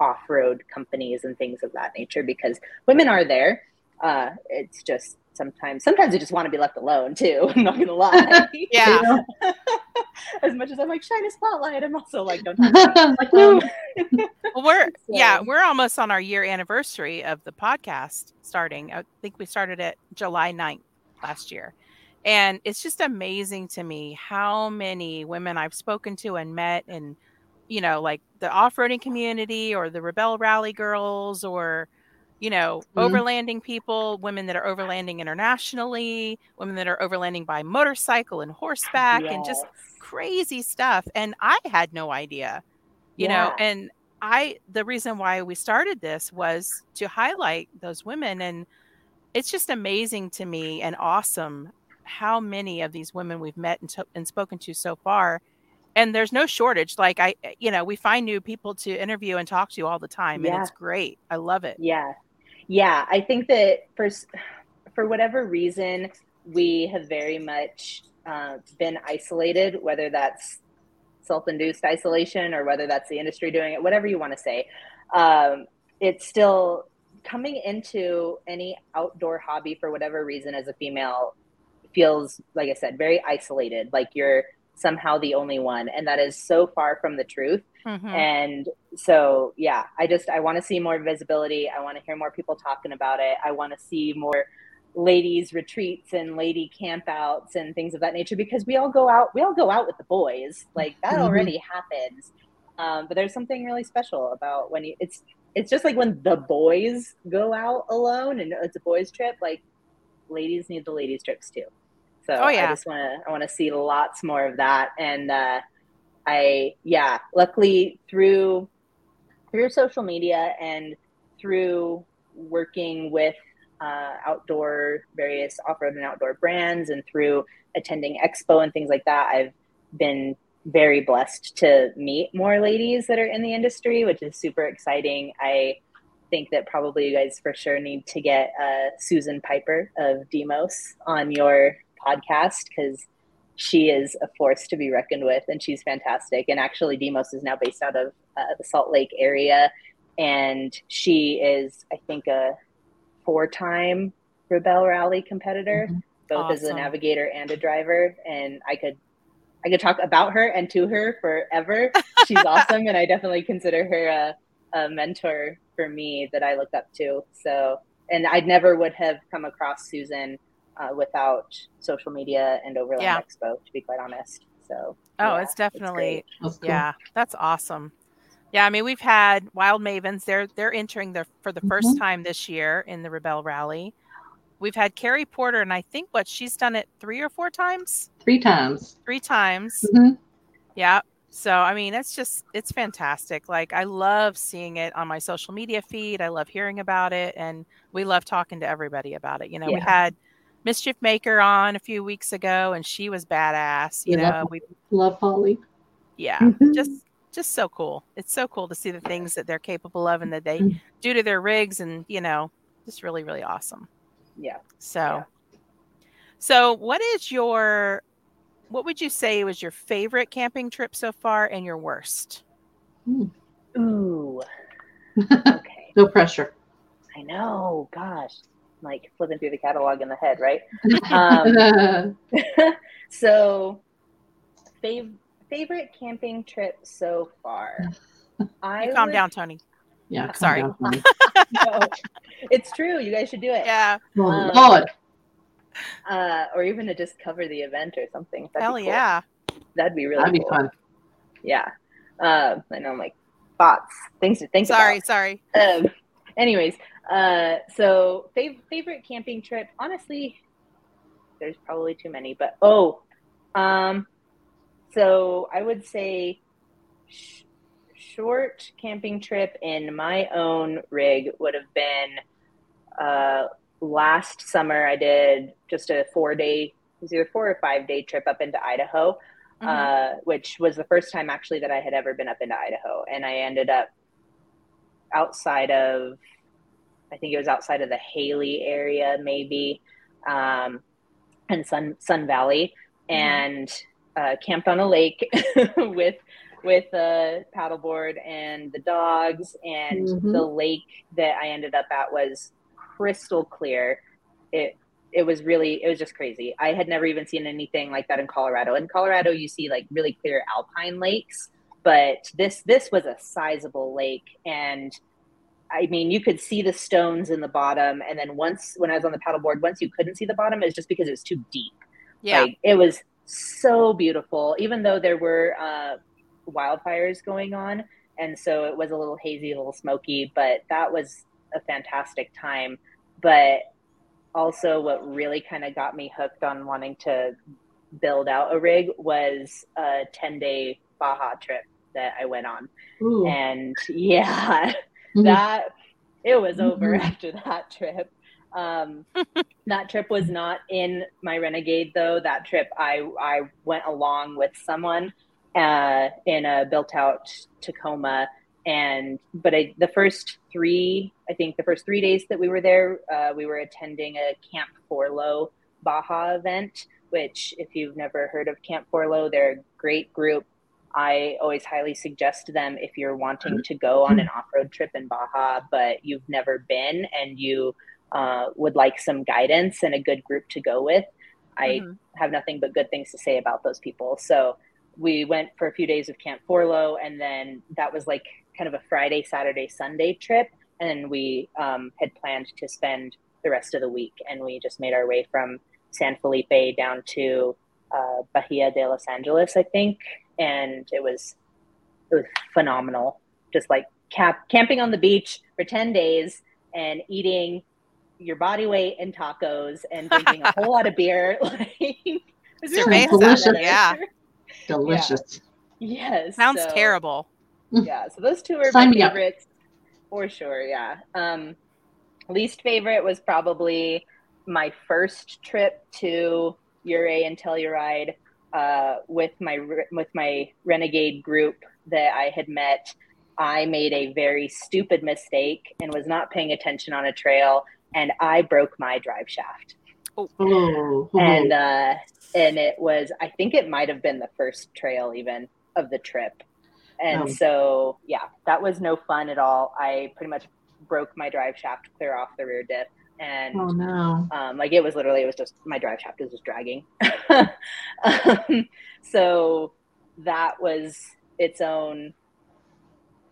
off-road companies and things of that nature because women are there uh it's just sometimes sometimes i just want to be left alone too i'm not gonna lie Yeah. as much as i'm like shine a spotlight i'm also like don't like, no. me. Well, we're yeah, we're almost on our year anniversary of the podcast starting. I think we started it July 9th last year. And it's just amazing to me how many women I've spoken to and met and you know, like the off-roading community or the Rebelle Rally girls or you know, Mhm. overlanding people, women that are overlanding internationally, women that are overlanding by motorcycle and horseback and just crazy stuff. And i had no idea you know and i the reason why we started this was to highlight those women. And it's just amazing to me and awesome how many of these women we've met and, to- and spoken to so far and there's no shortage like i you know we find new people to interview and talk to all the time and it's great i love it Yeah. Yeah. I think that for, for whatever reason, we have very much uh, been isolated, whether that's self induced isolation or whether that's the industry doing it, whatever you want to say. Um, it's still coming into any outdoor hobby for whatever reason as a female feels like i said very isolated like you're somehow the only one and that is so far from the truth. Mhm. and so yeah i just i want to see more visibility. I want to hear more people talking about it. I want to see more ladies retreats and lady campouts and things of that nature because we all go out we all go out with the boys. Like that Mhm. already happens. Um, but there's something really special about when you it's it's just like when the boys go out alone and it's a boys trip like ladies need the ladies trips too so Oh, yeah. i just want to i want to see lots more of that and uh i yeah luckily through through social media and through working with uh, outdoor various off-road and outdoor brands and through attending expo and things like that i've been very blessed to meet more ladies that are in the industry which is super exciting i think that probably you guys for sure need to get uh, susan piper of DMOS on your podcast because she is a force to be reckoned with and she's fantastic. And actually DMOS is now based out of uh, the salt lake area. And she is i think a four-time rebelle rally competitor both as a navigator and a driver. And i could i could talk about her and to her forever. She's awesome and i definitely consider her a, a mentor for me that i look up to. So and i never would have come across susan uh, without social media and overland Yeah. expo to be quite honest so Oh, yeah, it's definitely great. That's cool. yeah, that's awesome. Yeah, I mean we've had Wild Mavens. They're they're entering their for the 1st Mhm. time this year in the Rebelle Rally. We've had Carrie Porter, and I think what she's done it three or four times. Three times. Three times. Mhm. Yeah. So I mean, it's just it's fantastic. Like I love seeing it on my social media feed. I love hearing about it, and we love talking to everybody about it. You know, we had Mischief Maker on a few weeks ago, and she was badass. You We love know, we Love Holly. yeah, Mhm. just just so cool. It's so cool to see the things that they're capable of and that they Mhm. do to their rigs, and you know, just really really awesome. yeah So, Yeah. so what is your what would you say was your favorite camping trip so far and your worst? ooh okay no pressure. i know gosh like flipping through the catalog in the head right um, so fav- favorite camping trip so far i You calm would- down, Tony. yeah. calm sorry. down, Tony. no, it's true you guys should do it Yeah, Oh, Um, Lord. uh, or even to just cover the event or something That'd hell cool. yeah. that'd be really That'd be cool. fun. yeah uh, i know like thoughts things to think Sorry, about sorry. um, anyways, uh, so fav- favorite camping trip. Honestly, there's probably too many, but oh, um, so I would say sh- short camping trip in my own rig would have been uh, last summer. I did just a four day, it was either four or five day trip up into Idaho. Mhm. Uh, which was the first time actually that I had ever been up into Idaho, and I ended up outside of I think it was outside of the Hailey area, maybe, um, and Sun Sun Valley, and uh, camped on a lake with with a paddleboard and the dogs, and Mhm. the lake that I ended up at was crystal clear. It it was really it was just crazy. I had never even seen anything like that in Colorado. In Colorado, you see like really clear alpine lakes, but this this was a sizable lake and I mean, you could see the stones in the bottom, and then once when I was on the paddleboard, once you couldn't see the bottom, it was just because it was too deep. Yeah. Like, it was so beautiful, even though there were uh, wildfires going on, and so it was a little hazy, a little smoky. But that was a fantastic time. But also, what really kind of got me hooked on wanting to build out a rig was a ten day Baja trip that I went on, Ooh. and yeah. That it was over Mhm. after that trip. Um that trip was not in my renegade though. That trip i i went along with someone uh in a built out tacoma. And but I, the first three i think the first three days that we were there uh, we were attending a camp forlow baja event which if you've never heard of camp forlow they're a great group I always highly suggest them if you're wanting to go on an off road trip in Baja, but you've never been and you uh, would like some guidance and a good group to go with. I Mm-hmm. have nothing but good things to say about those people. So we went for a few days of Camp Forlo, and then that was like kind of a Friday, Saturday, Sunday trip. And we um, had planned to spend the rest of the week, and we just made our way from San Felipe down to uh, Bahia de Los Angeles, I think, and it was it was phenomenal. Just like cap- camping on the beach for ten days and eating your body weight in tacos and drinking a whole lot of beer. Like, it was really Cerveza, delicious. yeah. Delicious. Yes. Sounds so- terrible. Yeah. So those two are Sign my me up. favorites for sure. Yeah. Um, least favorite was probably my first trip to Ouray and Telluride uh, with my with my renegade group that I had met. I made a very stupid mistake and was not paying attention on a trail, and I broke my drive shaft Oh, oh. and uh, and it was I think it might have been the first trail even of the trip, and Oh. so yeah, that was no fun at all. I pretty much broke my drive shaft clear off the rear diff, and oh no. um, like it was literally it was just my drive shaft was just dragging. um, so that was its own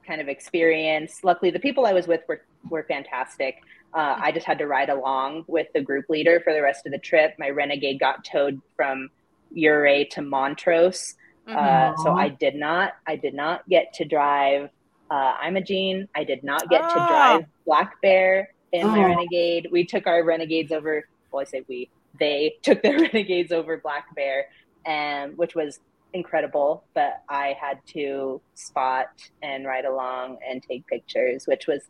kind of experience. Luckily, the people I was with were were fantastic. Uh, I just had to ride along with the group leader for the rest of the trip. My Renegade got towed from Ouray to Montrose, uh, so I did not. I did not get to drive uh, Imogene. I did not get to Ah. drive Black Bear in my Oh. Renegade. We took our Renegades over. Well, I say we. They took their Renegades over Black Bear, and which was incredible. But I had to spot and ride along and take pictures, which was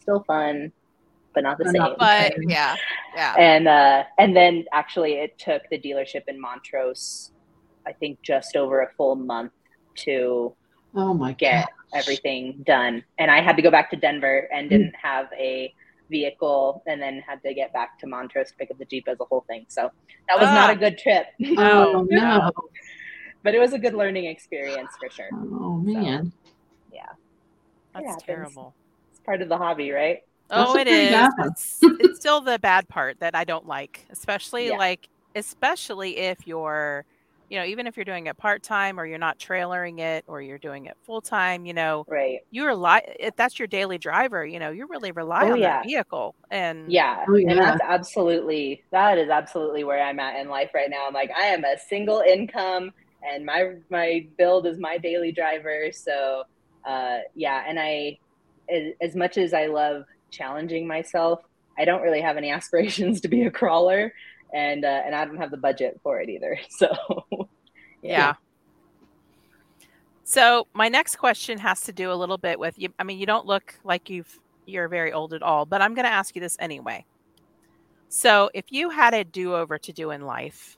still fun, but not the same. not But yeah, yeah. and uh, and then actually, it took the dealership in Montrose, I think, just over a full month to Oh my get god. everything done. And I had to go back to Denver and Mm. didn't have a vehicle and then had to get back to Montrose to pick up the Jeep as a whole thing. So that was not Ah. a good trip, Oh no. but it was a good learning experience for sure. Oh man. Yeah. That's happens. terrible. It's part of the hobby, right? Oh, That's it okay, is. yeah. It's, it's still the bad part that I don't like, especially Yeah. like, especially if you're, you know, even if you're doing it part time or you're not trailering it or you're doing it full time, you know, Right. you rely if that's your daily driver, you know, you really rely Oh, on yeah. that vehicle. And Yeah. Oh, yeah. And that's absolutely that is absolutely where I'm at in life right now. I'm like, I am a single income and my my build is my daily driver. So uh yeah, and I as, as much as I love challenging myself, I don't really have any aspirations to be a crawler and uh, and I don't have the budget for it either. So yeah. So my next question has to do a little bit with you. I mean, you don't look like you've you're very old at all, but I'm going to ask you this anyway. So, if you had a do-over to do in life,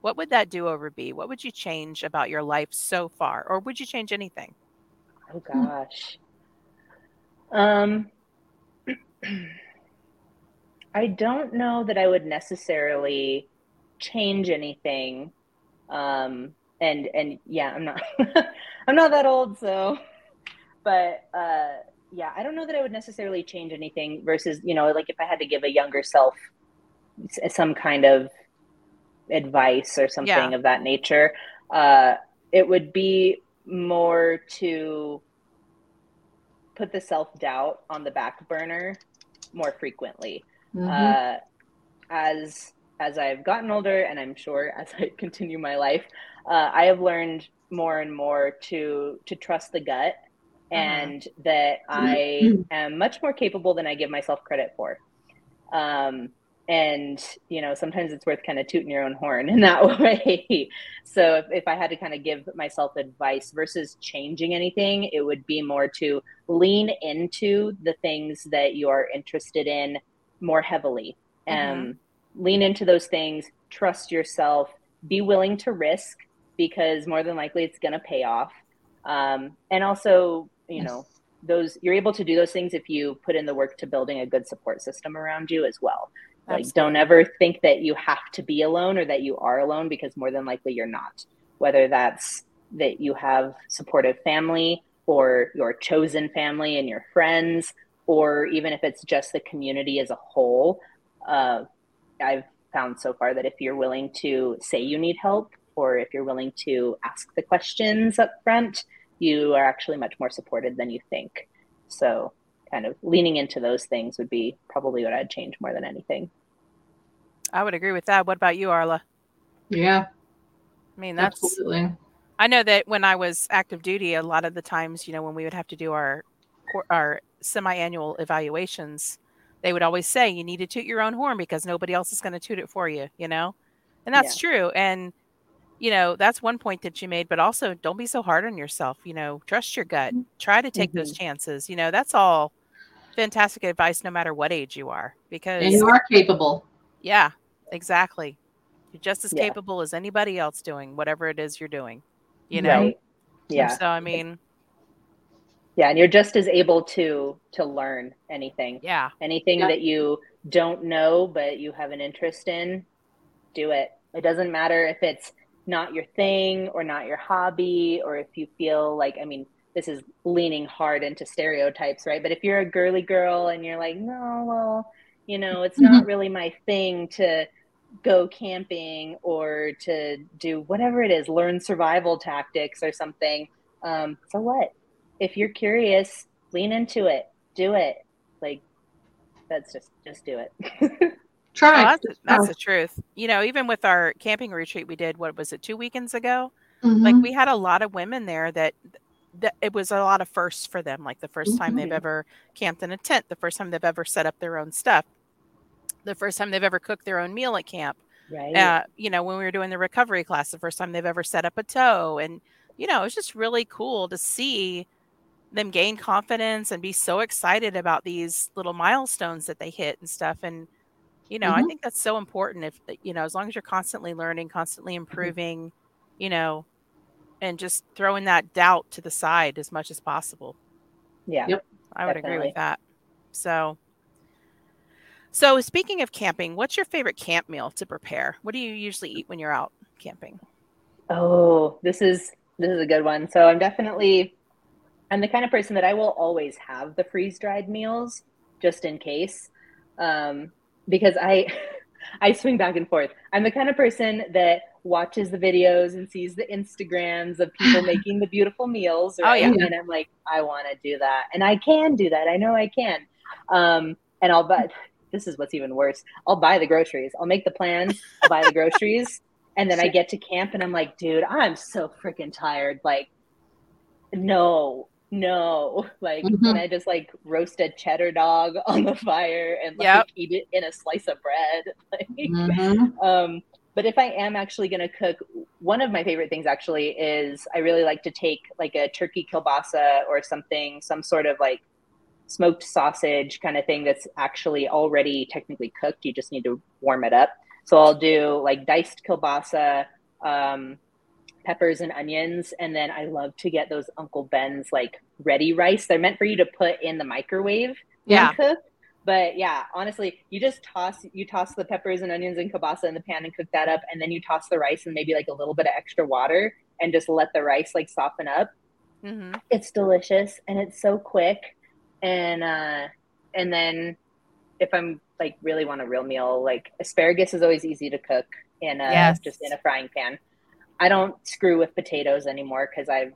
what would that do-over be? What would you change about your life so far, or would you change anything? Oh gosh. Um I don't know that I would necessarily change anything. Um and and yeah, I'm not I'm not that old, so but uh yeah, I don't know that I would necessarily change anything versus, you know, like if I had to give a younger self some kind of advice or something Yeah. of that nature, uh it would be more to put the self doubt on the back burner more frequently. Mhm. Uh, as as I've gotten older, and I'm sure as I continue my life, uh, I have learned more and more to to trust the gut, and that I am much more capable than I give myself credit for. Um, and you know, sometimes it's worth kind of tooting your own horn in that way. so if, if I had to kind of give myself advice versus changing anything, it would be more to lean into the things that you are interested in more heavily. Um, Mhm. lean into those things, trust yourself, be willing to risk because more than likely it's going to pay off. Um, and also, you Yes. know, those you're able to do those things if you put in the work to building a good support system around you as well. Like, don't ever think that you have to be alone or that you are alone because more than likely you're not. Whether that's that you have supportive family or your chosen family and your friends, or even if it's just the community as a whole. Uh, I've found so far that if you're willing to say you need help, or if you're willing to ask the questions up front, you are actually much more supported than you think. So, kind of leaning into those things would be probably what I'd change more than anything. I would agree with that. What about you, Arla? Yeah. I mean, that's absolutely. I know that when I was active duty, a lot of the times, you know, when we would have to do our our semi-annual evaluations, they would always say you need to toot your own horn because nobody else is going to toot it for you, you know? And that's yeah. true. And you know, that's one point that you made, but also don't be so hard on yourself, you know, trust your gut. Mm-hmm. Try to take mm-hmm. those chances. You know, that's all fantastic advice no matter what age you are because and you are capable. Yeah, exactly. You're just as yeah. capable as anybody else doing whatever it is you're doing. You know? Right. Yeah. And so I mean yeah, and you're just as able to to learn anything. Yeah. Anything yeah. that you don't know but you have an interest in, do it. It doesn't matter if it's not your thing or not your hobby or if you feel like I mean this is leaning hard into stereotypes, right? But if you're a girly girl and you're like, no, well, you know, it's not mm-hmm. really my thing to go camping or to do whatever it is, learn survival tactics or something. Um, so what? If you're curious, lean into it, do it. Like that's just just do it. Try. Oh, that's, that's the truth. You know, even with our camping retreat we did, what was it, two weekends ago? Mm-hmm. Like we had a lot of women there that that it was a lot of firsts for them like the 1st mm-hmm. time they've mm-hmm. ever camped in a tent the first time they've ever set up their own stuff the first time they've ever cooked their own meal at camp right uh, you know when we were doing the recovery class the first time they've ever set up a tow and you know it was just really cool to see them gain confidence and be so excited about these little milestones that they hit and stuff and you know mm-hmm. i think that's so important if you know as long as you're constantly learning constantly mm-hmm. improving mm-hmm. you know and just throwing that doubt to the side as much as possible. Yeah. Yep. I would definitely. agree with that. So so speaking of camping, what's your favorite camp meal to prepare? What do you usually eat when you're out camping? Oh, this is this is a good one. So I'm definitely I'm the kind of person that I will always have the freeze dried meals just in case. Um, because I I swing back and forth. I'm the kind of person that watches the videos and sees the Instagrams of people making the beautiful meals. Right? Oh, yeah. And I'm like, I want to do that. And I can do that. I know I can. Um, and I'll buy, this is what's even worse. I'll buy the groceries. I'll make the plans. I'll buy the groceries. And then I get to camp and I'm like, dude, I'm so freaking tired. Like, no, no. Like, mm-hmm. and I just like roast a cheddar dog on the fire and like yep. eat it in a slice of bread. Like, mm-hmm. um, but if I am actually going to cook, one of my favorite things actually is I really like to take like a turkey kielbasa or something, some sort of like smoked sausage kind of thing that's actually already technically cooked. You just need to warm it up. So I'll do like diced kielbasa, um, peppers and onions, and then I love to get those Uncle Ben's like ready rice. They're meant for you to put in the microwave yeah. and cook. But yeah, honestly, you just toss you toss the peppers and onions and kielbasa in the pan and cook that up, and then you toss the rice and maybe like a little bit of extra water and just let the rice like soften up. Mm-hmm. It's delicious and it's so quick. And uh, and then if I'm like really want a real meal, like asparagus is always easy to cook in a yes. just in a frying pan. I don't screw with potatoes anymore because I've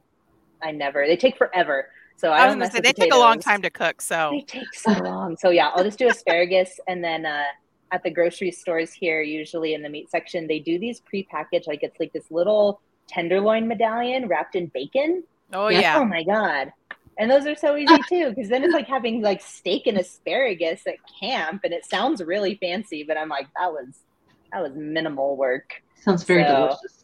I never they take forever. So I, I was gonna say they potatoes. take a long time to cook. So they take so long. So yeah, I'll just do asparagus and then uh, at the grocery stores here, usually in the meat section, they do these pre-packaged like it's like this little tenderloin medallion wrapped in bacon. Oh yeah. Oh my god. And those are so easy too, because then it's like having like steak and asparagus at camp, and it sounds really fancy, but I'm like, that was that was minimal work. Sounds very so, delicious.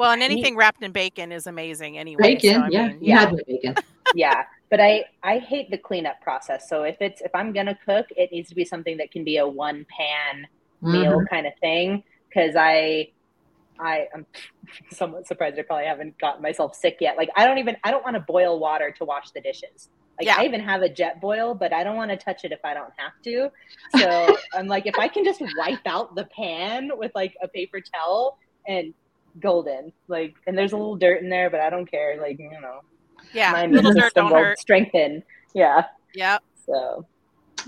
Well, and anything wrapped in bacon is amazing anyway. Bacon, so, yeah, mean, yeah, bacon. yeah, but I I hate the cleanup process. So if it's if I'm gonna cook, it needs to be something that can be a one pan mm-hmm. meal kind of thing. Because I I am somewhat surprised I probably haven't gotten myself sick yet. Like I don't even I don't want to boil water to wash the dishes. Like yeah. I even have a Jetboil, but I don't want to touch it if I don't have to. So I'm like, if I can just wipe out the pan with like a paper towel and golden. Like, and there's a little dirt in there, but I don't care. Like, you know, Yeah, my little immune dirt don't hurt. strengthen. Yeah. Yep. So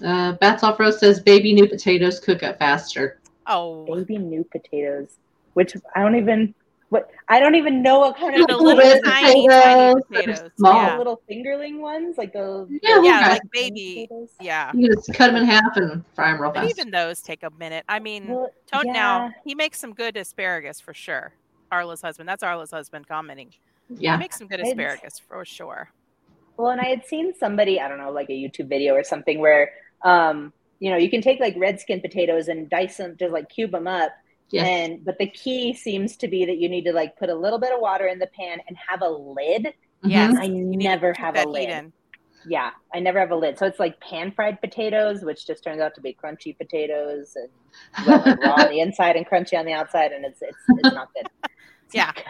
Uh, Bats Off Road says baby new potatoes cook up faster. Oh, baby new potatoes, which I don't even what I don't even know what kind of Little little tiny, tiny potatoes, they're potatoes. small. Yeah, little fingerling ones, like those. Yeah, yeah, like baby. potatoes. Yeah, You just cut them in half and fry them real but fast. even those take a minute. I mean, Well, Toad yeah. now he makes some good asparagus for sure. Arla's husband. That's Arla's husband commenting. Yeah. makes some good It's- asparagus for sure. Well, and I had seen somebody, I don't know, like a YouTube video or something where, um, you know, you can take like red skin potatoes and dice them, just like cube them up. Yes. And, but the key seems to be that you need to like put a little bit of water in the pan and have a lid. Yes, I you never have a lid. in. Yeah, I never have a lid. So it's like pan fried potatoes, which just turns out to be crunchy potatoes and well, like raw on the inside and crunchy on the outside, and it's it's, it's not good. Yeah.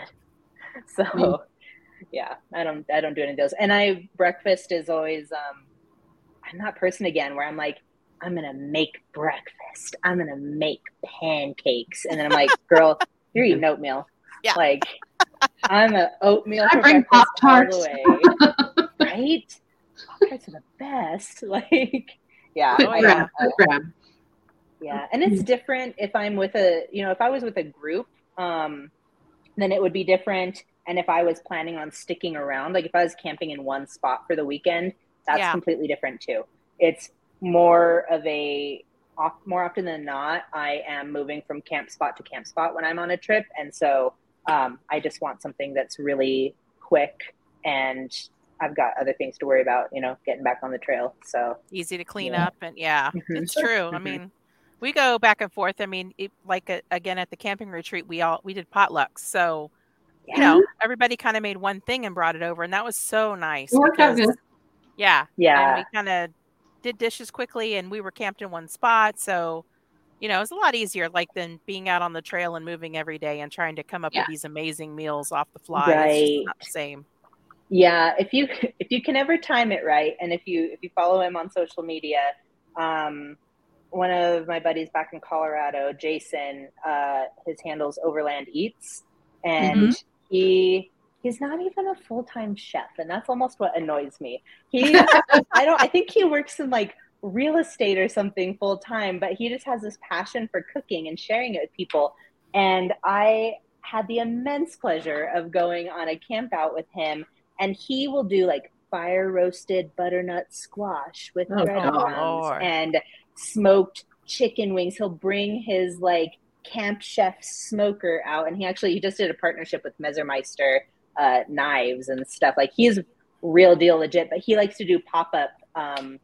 So yeah, I don't I don't do any of those. And I breakfast is always um I'm that person again where I'm like, I'm gonna make breakfast. I'm gonna make pancakes. And then I'm like, girl, you're eating oatmeal. Yeah. Like I'm a oatmeal I bring Pop-Tarts. the right? Pop-Tarts are the best. Like yeah, Quick I- grab, grab. yeah, and it's different if I'm with a, you know, if I was with a group, um, then it would be different. And if I was planning on sticking around, like if I was camping in one spot for the weekend, that's Yeah. completely different too. It's more of a, off, more often than not, I am moving from camp spot to camp spot when I'm on a trip, and so um, I just want something that's really quick, and I've got other things to worry about, you know, getting back on the trail. So Easy to clean Yeah. up, and yeah, Mhm. it's true. I Mhm. mean, we go back and forth. I mean, it, like uh, again at the camping retreat, we all we did potlucks, so you know everybody kind of made one thing and brought it over, and that was so nice. It worked out because-. Yeah, yeah, and we kind of did dishes quickly and we were camped in one spot so you know it was a lot easier like than being out on the trail and moving every day and trying to come up Yeah. with these amazing meals off the fly it's just not the same Yeah, if you if you can ever time it right, and if you if you follow him on social media, um, one of my buddies back in Colorado, Jason, uh, his handles Overland Eats, and he he's not even a full time chef, and that's almost what annoys me. He I don't I think he works in like real estate or something full time, but he just has this passion for cooking and sharing it with people. And I had the immense pleasure of going on a camp out with him, and he will do like fire roasted butternut squash with Oh, breadcrumbs and smoked chicken wings. He'll bring his like camp chef smoker out, and he actually he just did a partnership with Messermeister uh, knives and stuff. Like he's real deal legit, but he likes to do pop up um,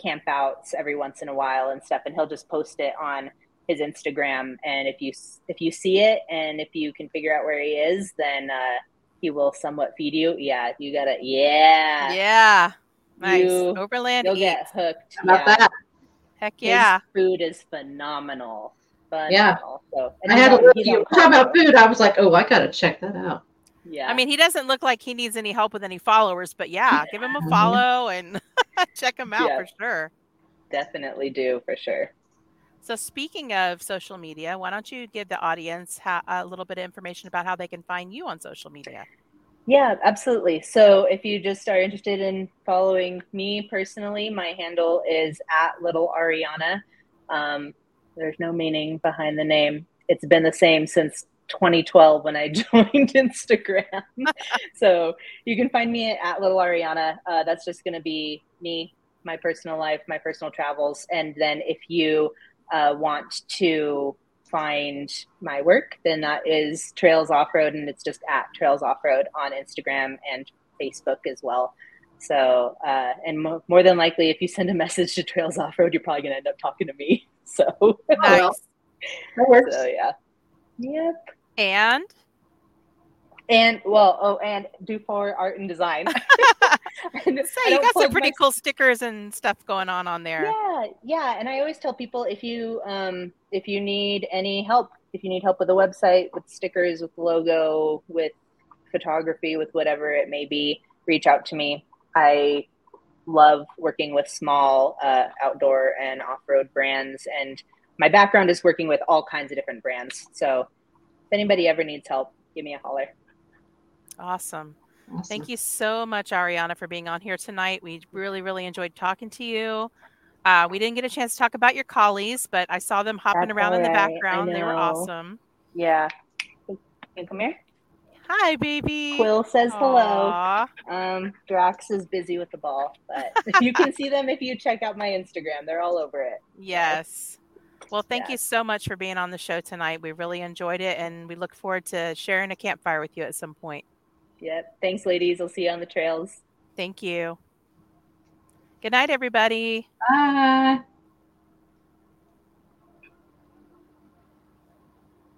camp outs every once in a while and stuff, and he'll just post it on his Instagram. And if you if you see it and if you can figure out where he is, then uh, he will somewhat feed you. Yeah, you gotta. Yeah, yeah nice You- overland you'll eats. get hooked. How about yeah. that? Heck His yeah food is phenomenal. But yeah. Phenomenal. So, and I had a on- look. he's You on were talking about food. I was like, oh, I gotta check that out. Yeah. i mean he doesn't look like he needs any help with any followers but yeah give him a Mhm. follow and check him out Yeah. for sure definitely do for sure. so speaking of social media why don't you give the audience ha- a little bit of information about how they can find you on social media Yeah, absolutely. So if you just are interested in following me personally, my handle is at little Ariana. Um, there's no meaning behind the name. It's been the same since 2012 when I joined Instagram. so you can find me at little Ariana. Uh, that's just going to be me, my personal life, my personal travels. And then if you uh, want to find my work, then that is Trails Off Road, and it's just at Trails Off Road on Instagram and Facebook as well. So, uh, and mo- more than likely, if you send a message to Trails Off Road, you're probably going to end up talking to me. So, nice That works. so yeah. Yep. and And well, oh, and do for art and design. And say you got some pretty my- cool stickers and stuff going on on there Yeah, yeah, and I always tell people if you um, if you need any help, if you need help with a website, with stickers, with logo, with photography, with whatever it may be, reach out to me. I love working with small uh, outdoor and off-road brands, and my background is working with all kinds of different brands. So if anybody ever needs help, give me a holler. Awesome. Awesome. Thank you so much, Ariana, for being on here tonight. We really, really enjoyed talking to you. Uh, we didn't get a chance to talk about your collies, but I saw them hopping That's around in the right. Background. They were awesome. Yeah. Hey, come here. Hi, baby. Quill says hello. Um, Drax is busy with the ball, but you can see them if you check out my Instagram. They're all over it. Yes. Well, thank you so much for being on the show tonight. We really enjoyed it, and we look forward to sharing a campfire with you at some point. Yep. Thanks, ladies. I'll see you on the trails. Thank you. Good night, everybody. Bye.